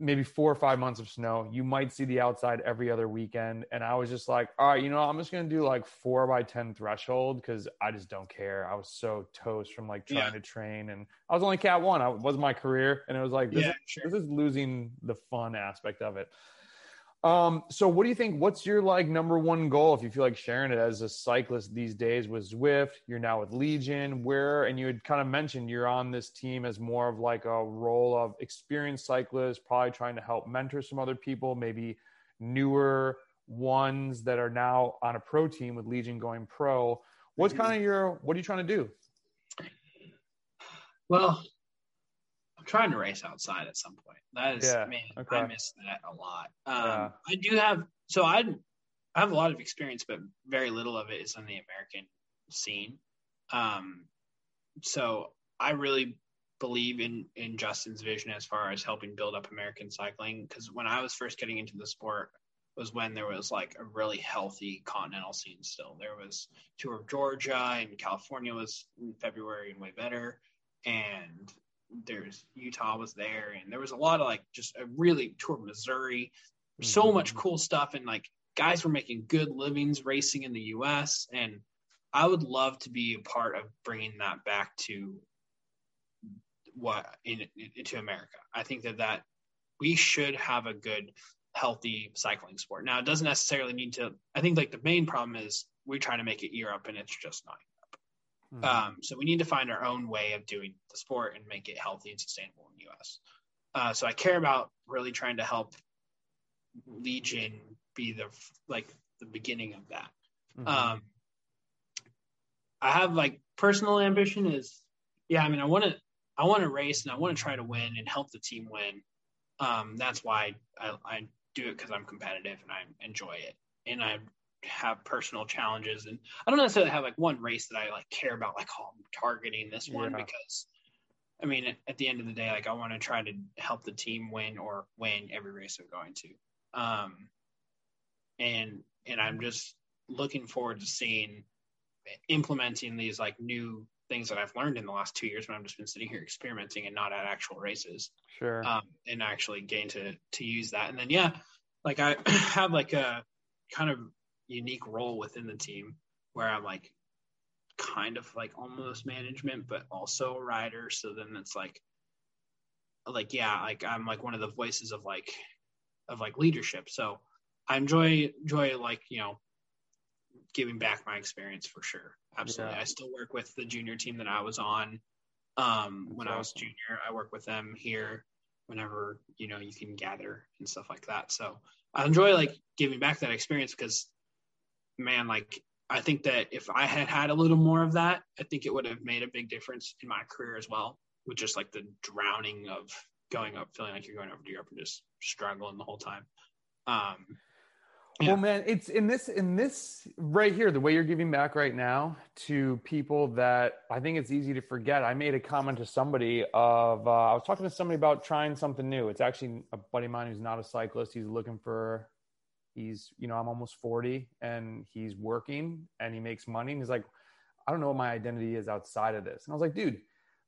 maybe four or five months of snow. You might see the outside every other weekend. And I was just like, all right, you know, I'm just going to do like four by 10 threshold because I just don't care. I was so toast from like trying Yeah. to train. And I was only cat one. I was my career. And it was like, this, Yeah, is, sure. this is losing the fun aspect of it. Um, so what do you think? What's your like number one goal if you feel like sharing it as a cyclist these days with Zwift? You're now with Legion. Where and you had kind of mentioned you're on this team as more of like a role of experienced cyclist, probably trying to help mentor some other people, maybe newer ones that are now on a pro team with Legion going pro. What's Mhm. kind of your what are you trying to do? Well, trying to race outside at some point. That is, Yeah, man, okay. I miss that a lot. Um, Yeah. I do have, so I, I have a lot of experience, but very little of it is in the American scene. Um, so I really believe in in Justin's vision as far as helping build up American cycling. Because when I was first getting into the sport, was when there was like a really healthy continental scene. Still, there was tour of Georgia and California was in February and way better, and there's Utah was there, and there was a lot of like just a really tour of Missouri, so Mhm. much cool stuff, and like guys were making good livings racing in the U.S. and I would love to be a part of bringing that back to what in, into America. I think that that we should have a good, healthy cycling sport. Now, it doesn't necessarily need to. I think like the main problem is we try to make it Europe, and it's just not. Mhm. Um, so we need to find our own way of doing the sport and make it healthy and sustainable in the U.S. Uh, so I care about really trying to help Legion be the like the beginning of that. Mhm. Um, I have like personal ambition is, yeah. I mean, I want to, I want to race and I want to try to win and help the team win. Um, that's why I, I do it because I'm competitive and I enjoy it, and I have personal challenges. And I don't necessarily have like one race that I like care about, like oh, I'm targeting this one Yeah. because. I mean, at, the end of the day, like I want to try to help the team win or win every race i'm going to. Um, and and I'm just looking forward to seeing implementing these like new things that I've learned in the last two years when I've just been sitting here experimenting and not at actual races, Sure. um, and actually gain to to use that. And then yeah, like I have like a kind of unique role within the team where I'm like kind of like almost management, but also a rider. So then it's like like yeah, like I'm like one of the voices of like of like leadership. So I enjoy enjoy like you know giving back my experience for sure. Absolutely. Yeah. I still work with the junior team that I was on. Um, when I was junior, I work with them here whenever you know you can gather and stuff like that. So I enjoy like giving back that experience because, man, like I think that if I had had a little more of that, I think it would have made a big difference in my career as well. With just like the drowning of going up, feeling like you're going over to Europe and just struggling the whole time. Um, yeah. Well, man, it's in this in this right here, the way you're giving back right now to people that I think it's easy to forget. I made a comment to somebody of uh, I was talking to somebody about trying something new. It's actually a buddy of mine who's not a cyclist. He's looking for he's you know I'm almost 40 and he's working and he makes money and he's like I don't know what my identity is outside of this. And I was like, dude,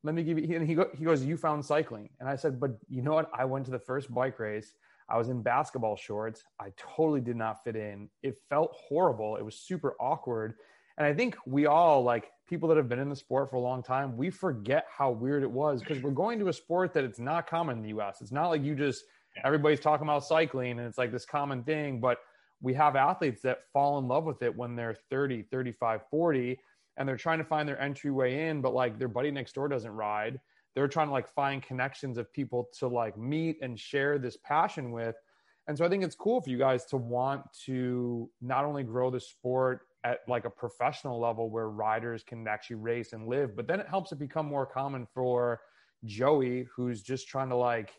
let me give you. And he go, he goes, you found cycling, and I said, but you know what? I went to the first bike race I was in basketball shorts. I totally did not fit in. It felt horrible. It was super awkward. And I think we all, like people that have been in the sport for a long time, we forget how weird it was because we're going to a sport that it's not common in the US. It's not like you just, everybody's talking about cycling and it's like this common thing. But we have athletes that fall in love with it when they're 30, 35, 40, and they're trying to find their entryway in, but like their buddy next door doesn't ride they're trying to like find connections of people to like meet and share this passion with and so i think it's cool for you guys to want to not only grow the sport at like a professional level where riders can actually race and live but then it helps it become more common for joey who's just trying to like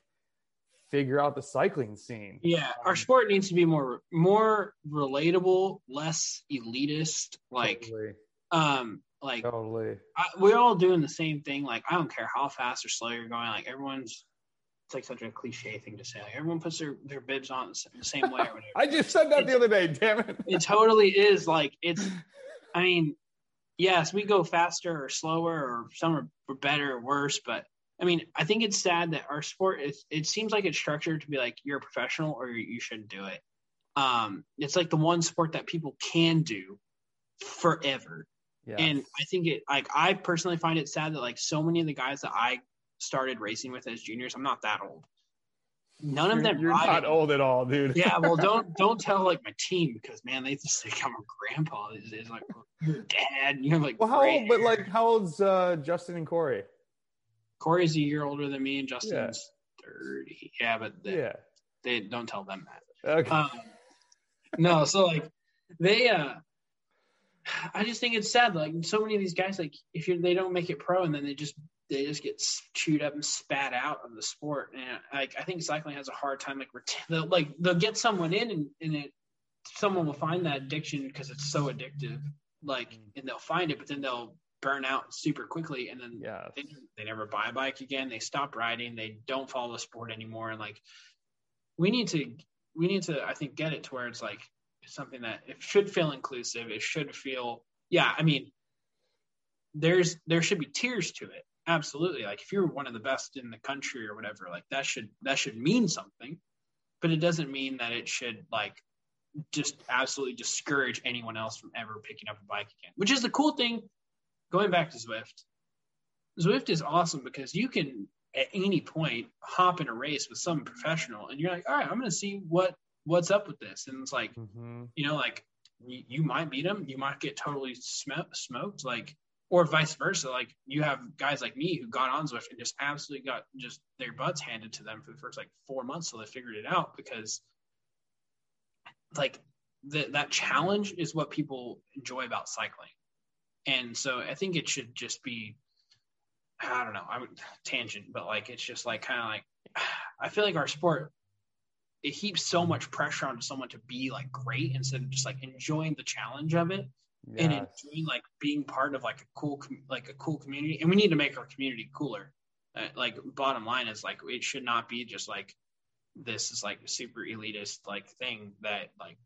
figure out the cycling scene yeah our sport needs to be more more relatable less elitist like totally. um like totally, I, we're all doing the same thing. Like I don't care how fast or slow you're going. Like everyone's, it's like such a cliche thing to say. Like everyone puts their their bibs on the same way or whatever. I just said that the other day. Damn it! It totally is. Like it's. I mean, yes, we go faster or slower, or some are better or worse. But I mean, I think it's sad that our sport is. It seems like it's structured to be like you're a professional or you shouldn't do it. Um, it's like the one sport that people can do forever. Yes. And I think it like I personally find it sad that like so many of the guys that I started racing with as juniors, I'm not that old. None of them. You're not old at all, dude. yeah, well, don't don't tell like my team because man, they just think I'm a grandpa. It's, it's like you're dad. And you're like, well, how old? But like, how old's uh, Justin and Corey? Corey's a year older than me, and Justin's yeah. thirty. Yeah, but they, yeah, they don't tell them that. Okay. Um, no, so like they uh I just think it's sad. Like so many of these guys, like if you they don't make it pro and then they just they just get chewed up and spat out of the sport. And like I think cycling has a hard time like they'll, like they'll get someone in and, and it someone will find that addiction because it's so addictive. Like and they'll find it, but then they'll burn out super quickly and then yes. they, they never buy a bike again. They stop riding. They don't follow the sport anymore. And like we need to we need to I think get it to where it's like something that it should feel inclusive. It should feel, yeah. I mean, there's there should be tiers to it. Absolutely. Like if you're one of the best in the country or whatever, like that should that should mean something. But it doesn't mean that it should like just absolutely discourage anyone else from ever picking up a bike again. Which is the cool thing. Going back to Zwift, Zwift is awesome because you can at any point hop in a race with some professional and you're like, all right, I'm going to see what what's up with this? And it's like, mm-hmm. you know, like you, you, might beat them, you might get totally sm- smoked, like, or vice versa. Like you have guys like me who got on Zwift and just absolutely got just their butts handed to them for the first like four months till they figured it out because like the, that challenge is what people enjoy about cycling. And so I think it should just be, I don't know, I would tangent, but like, it's just like kind of like, I feel like our sport it heaps so much pressure onto someone to be like great instead of just like enjoying the challenge of it yes. and enjoying like being part of like a cool like a cool community and we need to make our community cooler uh, like bottom line is like it should not be just like this is like super elitist like thing that like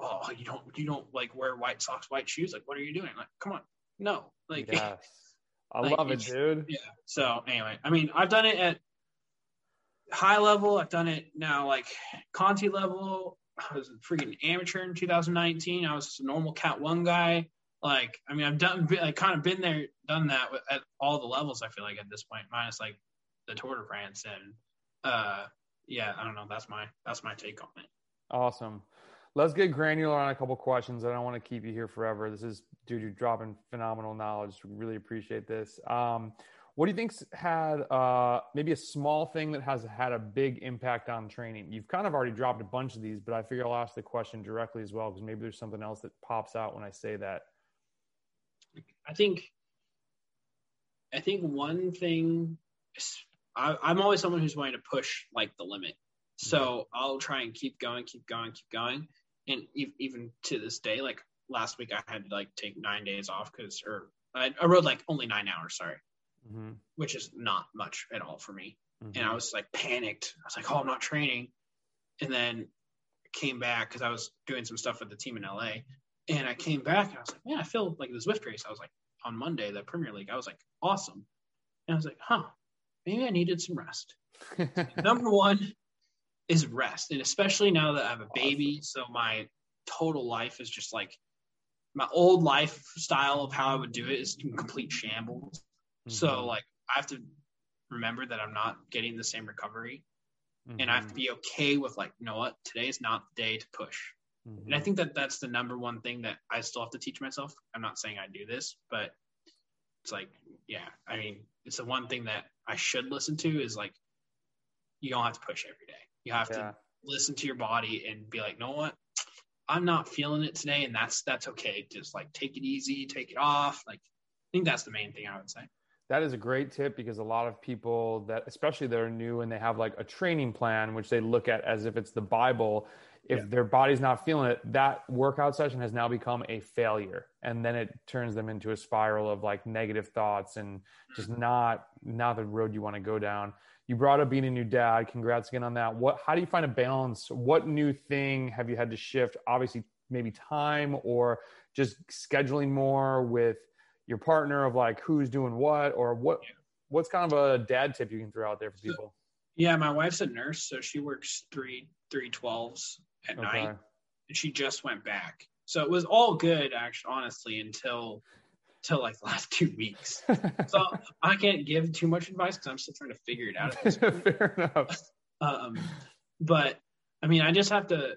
oh you don't you don't like wear white socks white shoes like what are you doing like come on no like yes. I like, love it, dude. Yeah. So anyway, I mean, I've done it at high level. I've done it now, like Conti level. I was a freaking amateur in 2019. I was a normal Cat One guy. Like, I mean, I've done, like, kind of been there, done that at all the levels. I feel like at this point, minus like the Tour de France, and uh, yeah, I don't know. That's my that's my take on it. Awesome. Let's get granular on a couple questions. I don't want to keep you here forever. This is dude, you're dropping phenomenal knowledge. Really appreciate this. Um, What do you think's had uh, maybe a small thing that has had a big impact on training? You've kind of already dropped a bunch of these, but I figure I'll ask the question directly as well because maybe there's something else that pops out when I say that. I think, I think one thing, I, I'm always someone who's wanting to push like the limit. So I'll try and keep going, keep going, keep going. And even to this day, like last week, I had to like take nine days off because, or I, I rode like only nine hours, sorry, mm-hmm. which is not much at all for me. Mm-hmm. And I was like panicked. I was like, oh, I'm not training. And then came back because I was doing some stuff with the team in LA. And I came back and I was like, man, I feel like the Zwift race. I was like, on Monday, the Premier League, I was like, awesome. And I was like, huh, maybe I needed some rest. Number one, is rest. And especially now that I have a baby, so my total life is just like my old lifestyle of how I would do it is complete shambles. Mm-hmm. So like I have to remember that I'm not getting the same recovery. Mm-hmm. And I have to mm-hmm. be okay with like, you know what, today is not the day to push. Mm-hmm. And I mm-hmm. think that that's the number one thing that I still have to teach myself. I'm not saying I do this, but it's like, yeah, I mean, it's the one thing that I should listen to is like, you don't have to push every day. You have yeah. to listen to your body and be like, "No, what? I'm not feeling it today, and that's that's okay. Just like take it easy, take it off. Like I think that's the main thing I would say. That is a great tip because a lot of people that, especially that are new and they have like a training plan, which they look at as if it's the Bible. If yeah. their body's not feeling it, that workout session has now become a failure, and then it turns them into a spiral of like negative thoughts and just mm-hmm. not not the road you want to go down you brought up being a new dad. Congrats again on that. What? How do you find a balance? What new thing have you had to shift? Obviously, maybe time or just scheduling more with your partner of like who's doing what or what. What's kind of a dad tip you can throw out there for people? Yeah, my wife's a nurse, so she works three three twelves at okay. night, and she just went back. So it was all good, actually, honestly, until till like last two weeks. so I can't give too much advice because I'm still trying to figure it out. Fair enough. um, but I mean, I just have to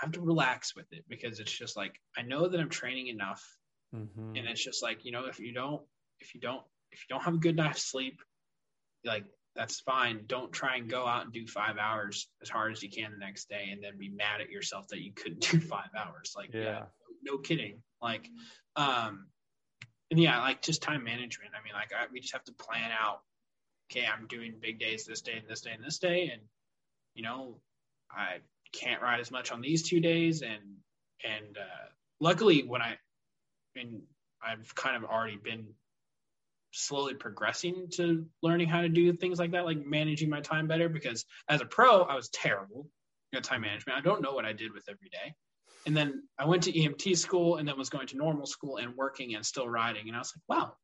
I have to relax with it because it's just like I know that I'm training enough, mm-hmm. and it's just like you know if you don't if you don't if you don't have a good night's sleep, like that's fine. Don't try and go out and do five hours as hard as you can the next day and then be mad at yourself that you couldn't do five hours. Like, yeah, yeah no, no, kidding. Like, um, and yeah, like just time management. I mean, like I, we just have to plan out. Okay, I'm doing big days this day and this day and this day, and you know, I can't ride as much on these two days, and and uh, luckily when I, mean, I've kind of already been slowly progressing to learning how to do things like that, like managing my time better. Because as a pro, I was terrible at time management. I don't know what I did with every day. And then I went to EMT school and then was going to normal school and working and still riding. And I was like, wow,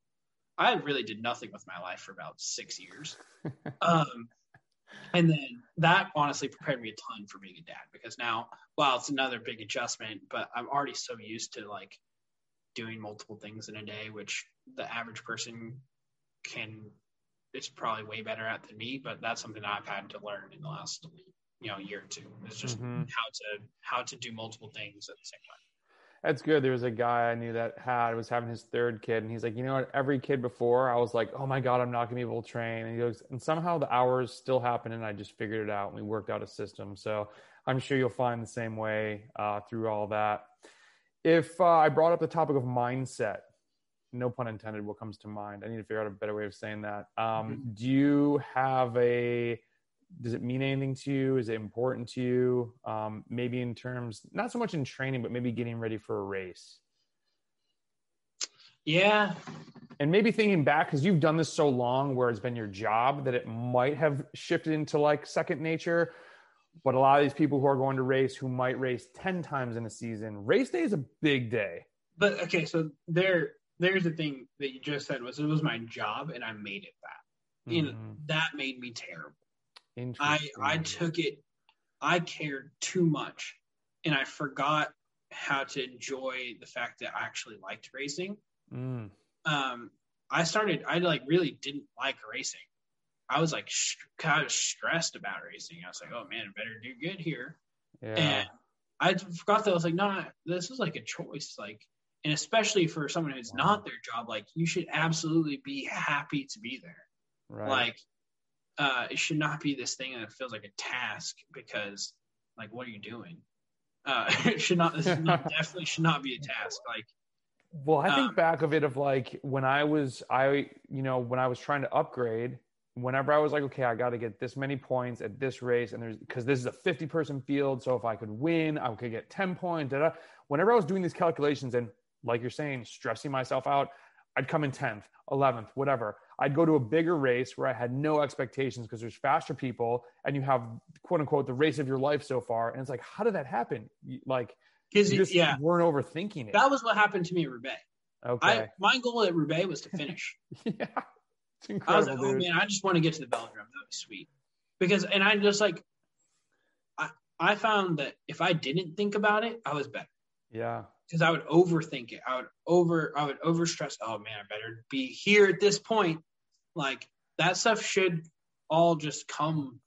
I really did nothing with my life for about six years. um, and then that honestly prepared me a ton for being a dad because now, well, it's another big adjustment, but I'm already so used to like doing multiple things in a day, which the average person can, is probably way better at than me. But that's something I've had to learn in the last you know year or two. It's just mm-hmm. how to how to do multiple things at the same time. That's good. There was a guy I knew that had was having his third kid, and he's like, you know what? Every kid before, I was like, oh my god, I'm not gonna be able to train. And he goes, and somehow the hours still happen, and I just figured it out, and we worked out a system. So I'm sure you'll find the same way uh, through all that. If uh, I brought up the topic of mindset, no pun intended, what comes to mind? I need to figure out a better way of saying that. Um, mm-hmm. Do you have a does it mean anything to you? Is it important to you? Um, maybe in terms, not so much in training, but maybe getting ready for a race. Yeah. And maybe thinking back, because you've done this so long where it's been your job that it might have shifted into like second nature. But a lot of these people who are going to race who might race 10 times in a season, race day is a big day. But okay, so there there's the thing that you just said was it was my job and I made it that. Mm-hmm. And that made me terrible. I I took it. I cared too much, and I forgot how to enjoy the fact that I actually liked racing. Mm. Um, I started. I like really didn't like racing. I was like kind of stressed about racing. I was like, oh man, I better do good here. Yeah. And I forgot that I was like, no, nah, this is like a choice. Like, and especially for someone who's not their job, like you should absolutely be happy to be there. Right. Like, uh, it should not be this thing that feels like a task because, like, what are you doing? Uh, it should not. This not, definitely should not be a task. Like, well, I think um, back of it of like when I was, I, you know, when I was trying to upgrade, whenever I was like, okay, I got to get this many points at this race, and there's because this is a 50 person field, so if I could win, I could get 10 points. Da, da. Whenever I was doing these calculations and, like you're saying, stressing myself out, I'd come in 10th, 11th, whatever. I'd go to a bigger race where I had no expectations because there's faster people and you have quote unquote the race of your life so far. And it's like, how did that happen? Like, because you just yeah, weren't overthinking it. that was what happened to me at Roubaix. Okay. I my goal at Roubaix was to finish. yeah. It's I was incredible, like, oh man, I just want to get to the velodrome. That'd be sweet. Because, and I just like, I I found that if I didn't think about it, I was better. Yeah. Because I would overthink it. I would over, I would overstress. Oh man, I better be here at this point. Like that stuff should all just come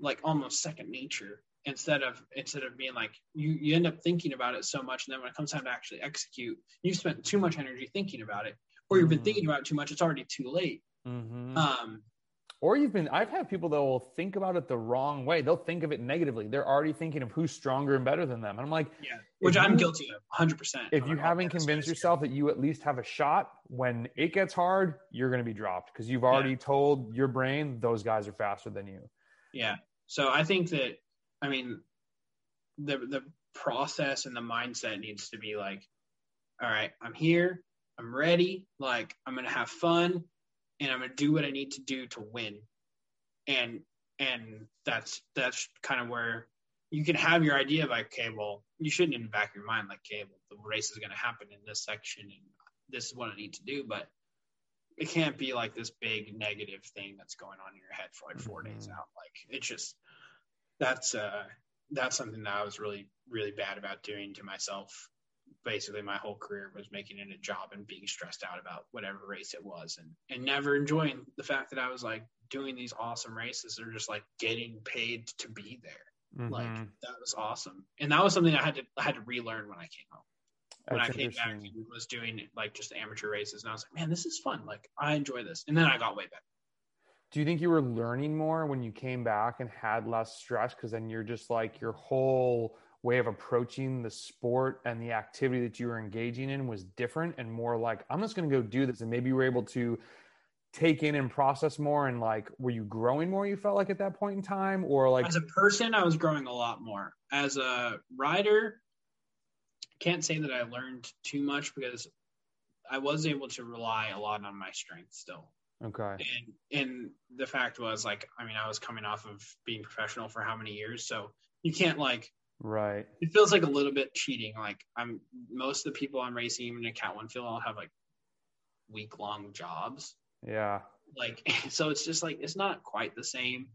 like almost second nature instead of instead of being like you you end up thinking about it so much and then when it comes time to actually execute you've spent too much energy thinking about it or you've been Mhm. thinking about it too much it's already too late hmm um or you've been, I've had people that will think about it the wrong way. They'll think of it negatively. They're already thinking of who's stronger and better than them. And I'm like, Yeah, which I'm you- guilty of, 100. percent if you haven't convinced yourself that you at least have a shot when it gets hard you're going to be dropped because you've already told your brain those guys are faster than you yeah, so I think that I mean the the process and the mindset needs to be like, all right, I'm here, I'm ready, like I'm gonna have fun, and I'm gonna do what I need to do to win, and and that's that's kind of where you can have your idea of like, okay, well, you shouldn't in the back of your mind like, okay, well, the race is gonna happen in this section, and this is what I need to do, but it can't be like this big negative thing that's going on in your head for like 4 days Mhm. out. Like it's just that's uh that's something that I was really really bad about doing to myself. Basically, my whole career was making it a job and being stressed out about whatever race it was, and and never enjoying the fact that I was like doing these awesome races. They're just like getting paid to be there. Like Mhm. that was awesome, and that was something I had to I had to relearn when I came home when That's I came back and was doing like just amateur races, and I was like, man, this is fun. Like I enjoy this, and then I got way better. do you think you were learning more when you came back and had less stress because then you're just like your whole way of approaching the sport and the activity that you were engaging in was different and more like i'm just going to go do this and maybe you were able to take in and process more and like were you growing more you felt like at that point in time or like As a person, I was growing a lot more. As a rider, can't say that I learned too much because I was able to rely a lot on my strength still. okay And and the fact was like, I mean, I was coming off of being professional for how many years, so you can't like right it feels like a little bit cheating. Like I'm most of the people I'm racing, even in Cat One field, all have like week long jobs. yeah Like so, it's just like it's not quite the same.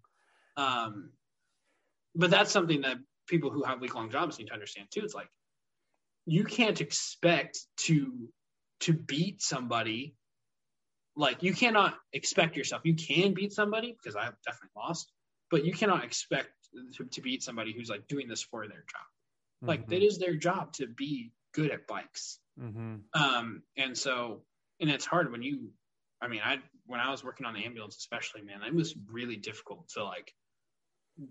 Um, but that's something that people who have week long jobs need to understand too. It's like you can't expect to to beat somebody. Like you cannot expect yourself. You can beat somebody because I've definitely lost, but you cannot expect to, to beat somebody who's like doing this for their job. Like that is their job to be good at bikes. mm-hmm. Um, and so, and it's hard when you, I mean, I, when I was working on the ambulance, especially, man, it was really difficult to like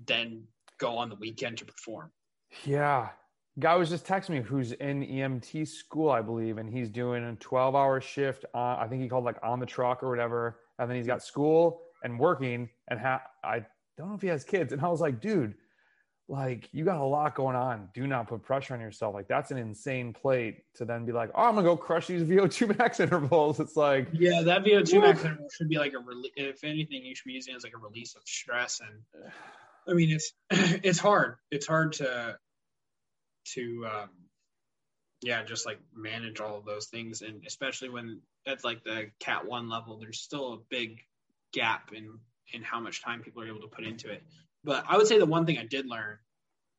then go on the weekend to perform. Yeah. Guy was just texting me who's in EMT school, I believe, and he's doing a 12 hour shift on, I think he called like on the truck or whatever. And then he's got school and working and ha- I don't know if he has kids. And I was like, dude, like you got a lot going on. Do not put pressure on yourself. Like that's an insane plate to then be like, oh, I'm gonna go crush these VO2 max intervals. It's like, Yeah, that VO2 Woo. max interval should be like a, release. if anything, you should be using it as like a release of stress. And I mean, it's, it's hard. It's hard to, to, um, yeah, just like manage all of those things. And especially when at like the cat one level, there's still a big gap in, in how much time people are able to put into it. But I would say the one thing I did learn,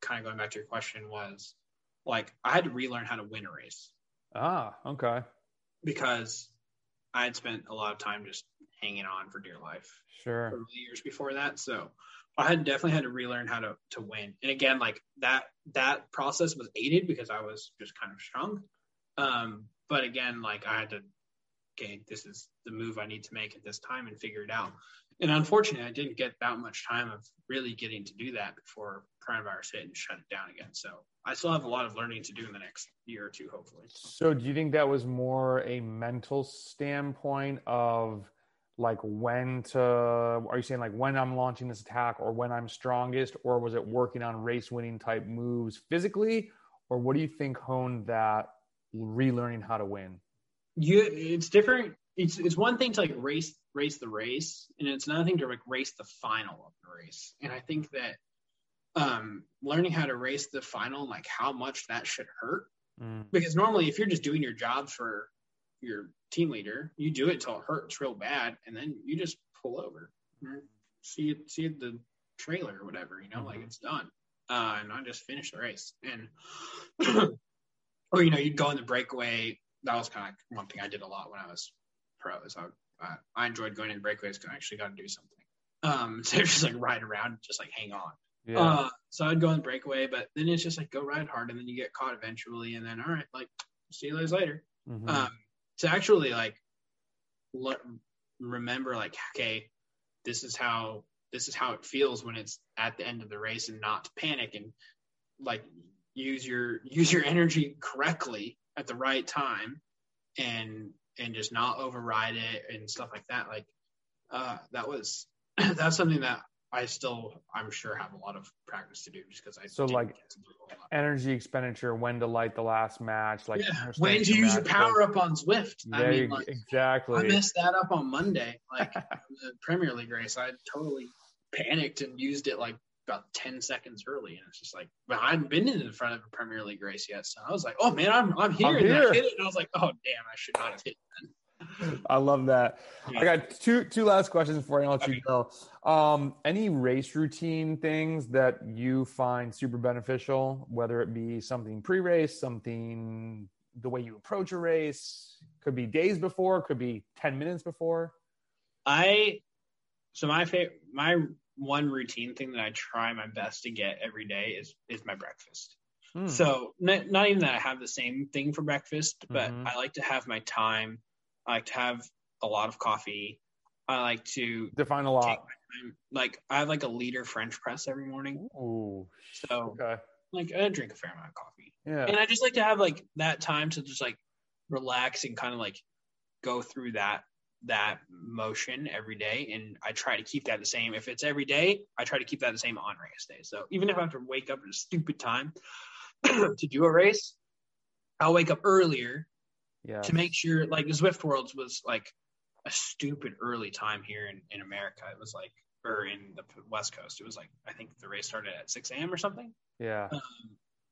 kind of going back to your question, was like I had to relearn how to win a race ah, okay, because I had spent a lot of time just hanging on for dear life sure. for years before that. So I had definitely had to relearn how to to win. And again, like that that process was aided because I was just kind of strong. Um, but again, like I had to, okay, this is the move I need to make at this time and figure it out. And unfortunately, I didn't get that much time of really getting to do that before coronavirus hit and shut it down again. So I still have a lot of learning to do in the next year or two, hopefully. So do you think that was more a mental standpoint of like when to are you saying like when I'm launching this attack or when I'm strongest or was it working on race winning type moves physically or what do you think honed that relearning how to win? You it's different. It's it's one thing to like race race the race and it's another thing to like race the final of the race. And I think that um learning how to race the final like how much that should hurt mm. because normally if you're just doing your job for your team leader, you do it till it hurts real bad, and then you just pull over. See it, see the trailer or whatever, you know, mm-hmm. like it's done. Uh, and I just finished the race. And or you know, you'd go in the breakaway. That was kind of one thing I did a lot when I was pro. Is I uh, I enjoyed going in breakaways because I actually got to do something. Um, so just like ride around, and just like hang on. Yeah. Uh, so I'd go in the breakaway, but then it's just like go ride hard, and then you get caught eventually, and then all right, like see you guys later. Mm-hmm. Um, to actually like le- remember like okay this is how this is how it feels when it's at the end of the race and not to panic and like use your use your energy correctly at the right time and and just not override it and stuff like that like uh that was that's something that I still, I'm sure, have a lot of practice to do just because I. So like energy expenditure, when to light the last match, like yeah. when to use your power up on Zwift. I mean, like, exactly. I messed that up on Monday, like the Premier League race. I totally panicked and used it like about 10 seconds early. And it's just like, but I haven't been in the front of a Premier League race yet. So I was like, oh man, I'm, I'm here. I'm and here. I hit it. And I was like, oh damn, I should not have hit it. I love that. Yeah. I got two two last questions before I let okay. you go. Um, any race routine things that you find super beneficial, whether it be something pre-race, something the way you approach a race, could be days before, could be ten minutes before. I so my favorite my one routine thing that I try my best to get every day is is my breakfast. Hmm. So not, not even that I have the same thing for breakfast, but mm-hmm. I like to have my time I like to have a lot of coffee. I like to define a lot. Like I have like a liter French press every morning. Ooh. So okay. like I drink a fair amount of coffee. Yeah. And I just like to have like that time to just like relax and kind of like go through that that motion every day and I try to keep that the same. If it's every day, I try to keep that the same on race day. So even if I have to wake up at a stupid time to do a race, I'll wake up earlier yeah. to make sure like the Zwift Worlds was like a stupid early time here in, in America. It was like or in the West Coast. It was like I think the race started at six a.m. or something. Yeah. Um,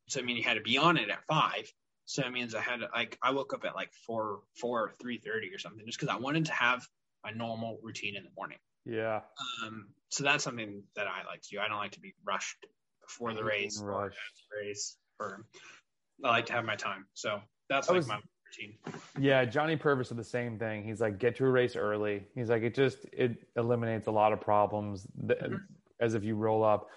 so I mean, you had to be on it at five. So that means I had like I woke up at like four four three thirty or something just because I wanted to have a normal routine in the morning. Yeah. Um. So that's something that I like to do. I don't like to be rushed before the race or race. Or I like to have my time. So that's like was, my routine. yeah, Johnny Purvis said the same thing. He's like, get to a race early. He's like, it just it eliminates a lot of problems mm-hmm. as if you roll up.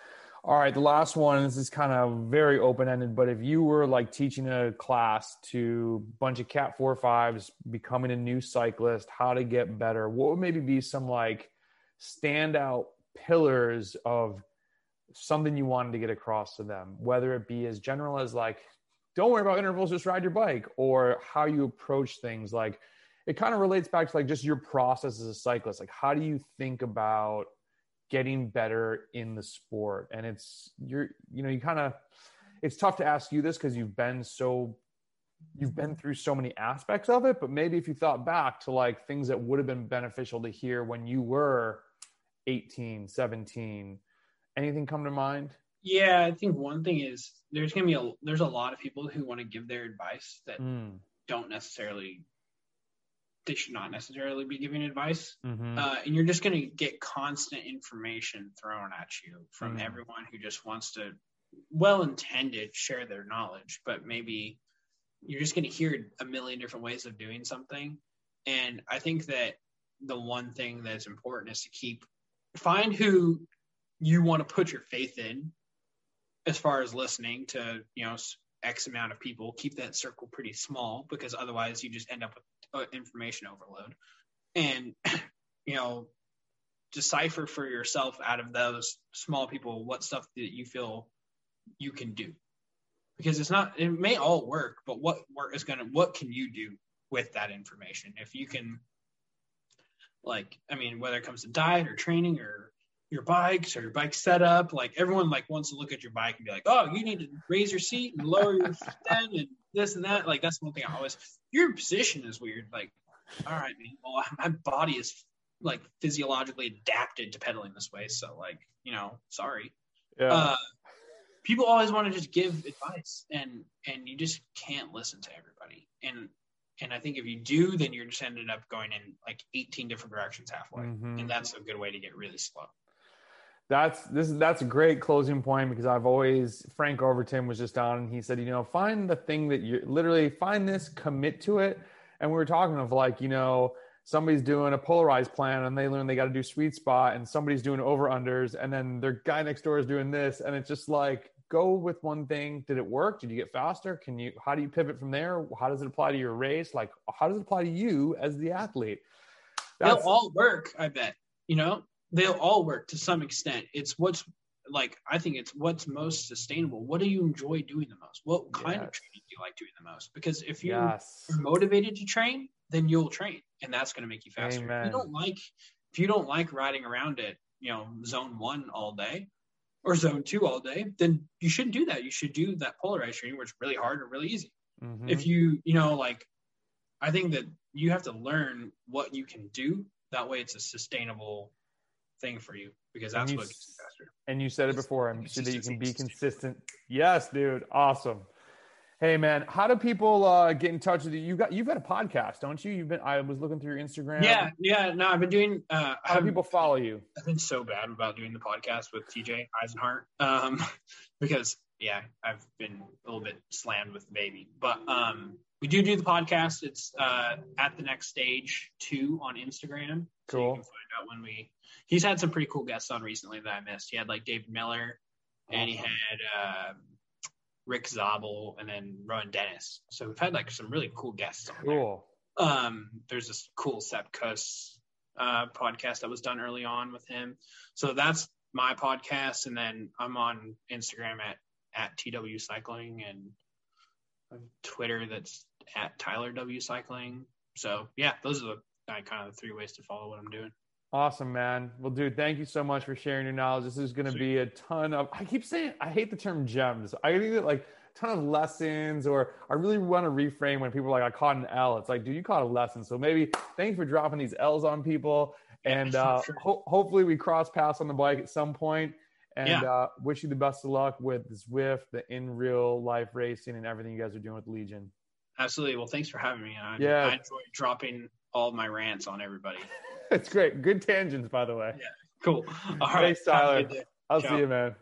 All right, the last one. This is kind of very open ended, but if you were like teaching a class to a bunch of Cat four fives, becoming a new cyclist, how to get better, what would maybe be some like standout pillars of something you wanted to get across to them, whether it be as general as like don't worry about intervals, just ride your bike, or how you approach things. Like it kind of relates back to like just your process as a cyclist. Like how do you think about getting better in the sport? And it's you're you know you kind of it's tough to ask you this because you've been so you've been through so many aspects of it but maybe if you thought back to like things that would have been beneficial to hear when you were 18 17 anything come to mind yeah, I think one thing is there's gonna be a there's a lot of people who want to give their advice that mm. don't necessarily they should not necessarily be giving advice, mm-hmm. uh, and you're just gonna get constant information thrown at you from mm. everyone who just wants to well intended share their knowledge, but maybe you're just gonna hear a million different ways of doing something, and I think that the one thing that's important is to keep find who you want to put your faith in as far as listening to you know X amount of people. Keep that circle pretty small because otherwise you just end up with Uh, information overload. And you know, decipher for yourself out of those small people what stuff that you feel you can do. Because it's not it may all work, but what work is gonna what can you do with that information? If you can like I mean, whether it comes to diet or training or your bikes or your bike setup. Like everyone like wants to look at your bike and be like, oh, you need to raise your seat and lower your stand and this and that. Like that's one thing I always. Your position is weird. Like, all right, man. Well, my body is like physiologically adapted to pedaling this way. So like, you know, sorry. Yeah. Uh, people always want to just give advice, and and you just can't listen to everybody. And and I think if you do, then you're just ended up going in like 18 different directions halfway, mm-hmm. and that's a good way to get really slow that's this that's a great closing point because I've always Frank Overton was just on and he said, you know, find the thing that you literally find this, commit to it. And we were talking of like, you know, somebody's doing a polarized plan and they learn they got to do sweet spot and somebody's doing over unders and then their guy next door is doing this and it's just like go with one thing. Did it work? Did you get faster? Can you how do you pivot from there? How does it apply to your race? Like how does it apply to you as the athlete? That's, they'll all work i bet you know they'll all work to some extent. It's what's like I think it's what's most sustainable. What do you enjoy doing the most? What kind yes. of training do you like doing the most? Because if you yes. are motivated to train, then you'll train, and that's going to make you faster. Amen. If you don't like if you don't like riding around at you know zone one all day or zone two all day, then you shouldn't do that. You should do that polarized training where it's really hard or really easy. Mm-hmm. If you you know like, I think that you have to learn what you can do. That way, it's a sustainable thing for you because that's you, what gets you faster. And you said it before, and so that you can be consistent. Yes, dude, awesome. Hey man, how do people uh, get in touch with you? You got you've got a podcast, don't you? You've been I was looking through your Instagram. Yeah, yeah. No, I've been doing. Uh, how do people follow you? I've been so bad about doing the podcast with TJ Eisenhart um, because yeah, I've been a little bit slammed with the baby, but um, we do do the podcast. It's uh, at the next stage two on Instagram. Cool. So when we he's had some pretty cool guests on recently that I missed. He had like David Millar, and he had uh, Rick Zabel, and then Rohan Dennis. So we've had like some really cool guests on cool. there. Um, there's this cool Sepp Kuss uh, podcast that was done early on with him. So that's my podcast, and then I'm on Instagram at at TW Cycling and Twitter that's at Tyler W Cycling. So yeah, those are the kind of the three ways to follow what I'm doing. Awesome, man. Well, dude, thank you so much for sharing your knowledge. This is going to be a ton of, I keep saying, I hate the term gems. I think that like a ton of lessons, or I really want to reframe when people are like, I caught an L. It's like, dude, you caught a lesson. So maybe thanks for dropping these L's on people. And uh, ho- hopefully we cross paths on the bike at some point. And yeah. uh, wish you the best of luck with Zwift, the in real life racing, and everything you guys are doing with Legion. Absolutely. Well, thanks for having me. I, yeah. I enjoy dropping all my rants on everybody. It's great. Good tangents, by the way. Yeah. Cool. All right. Thanks, Tyler. I'll Ciao. see you, man.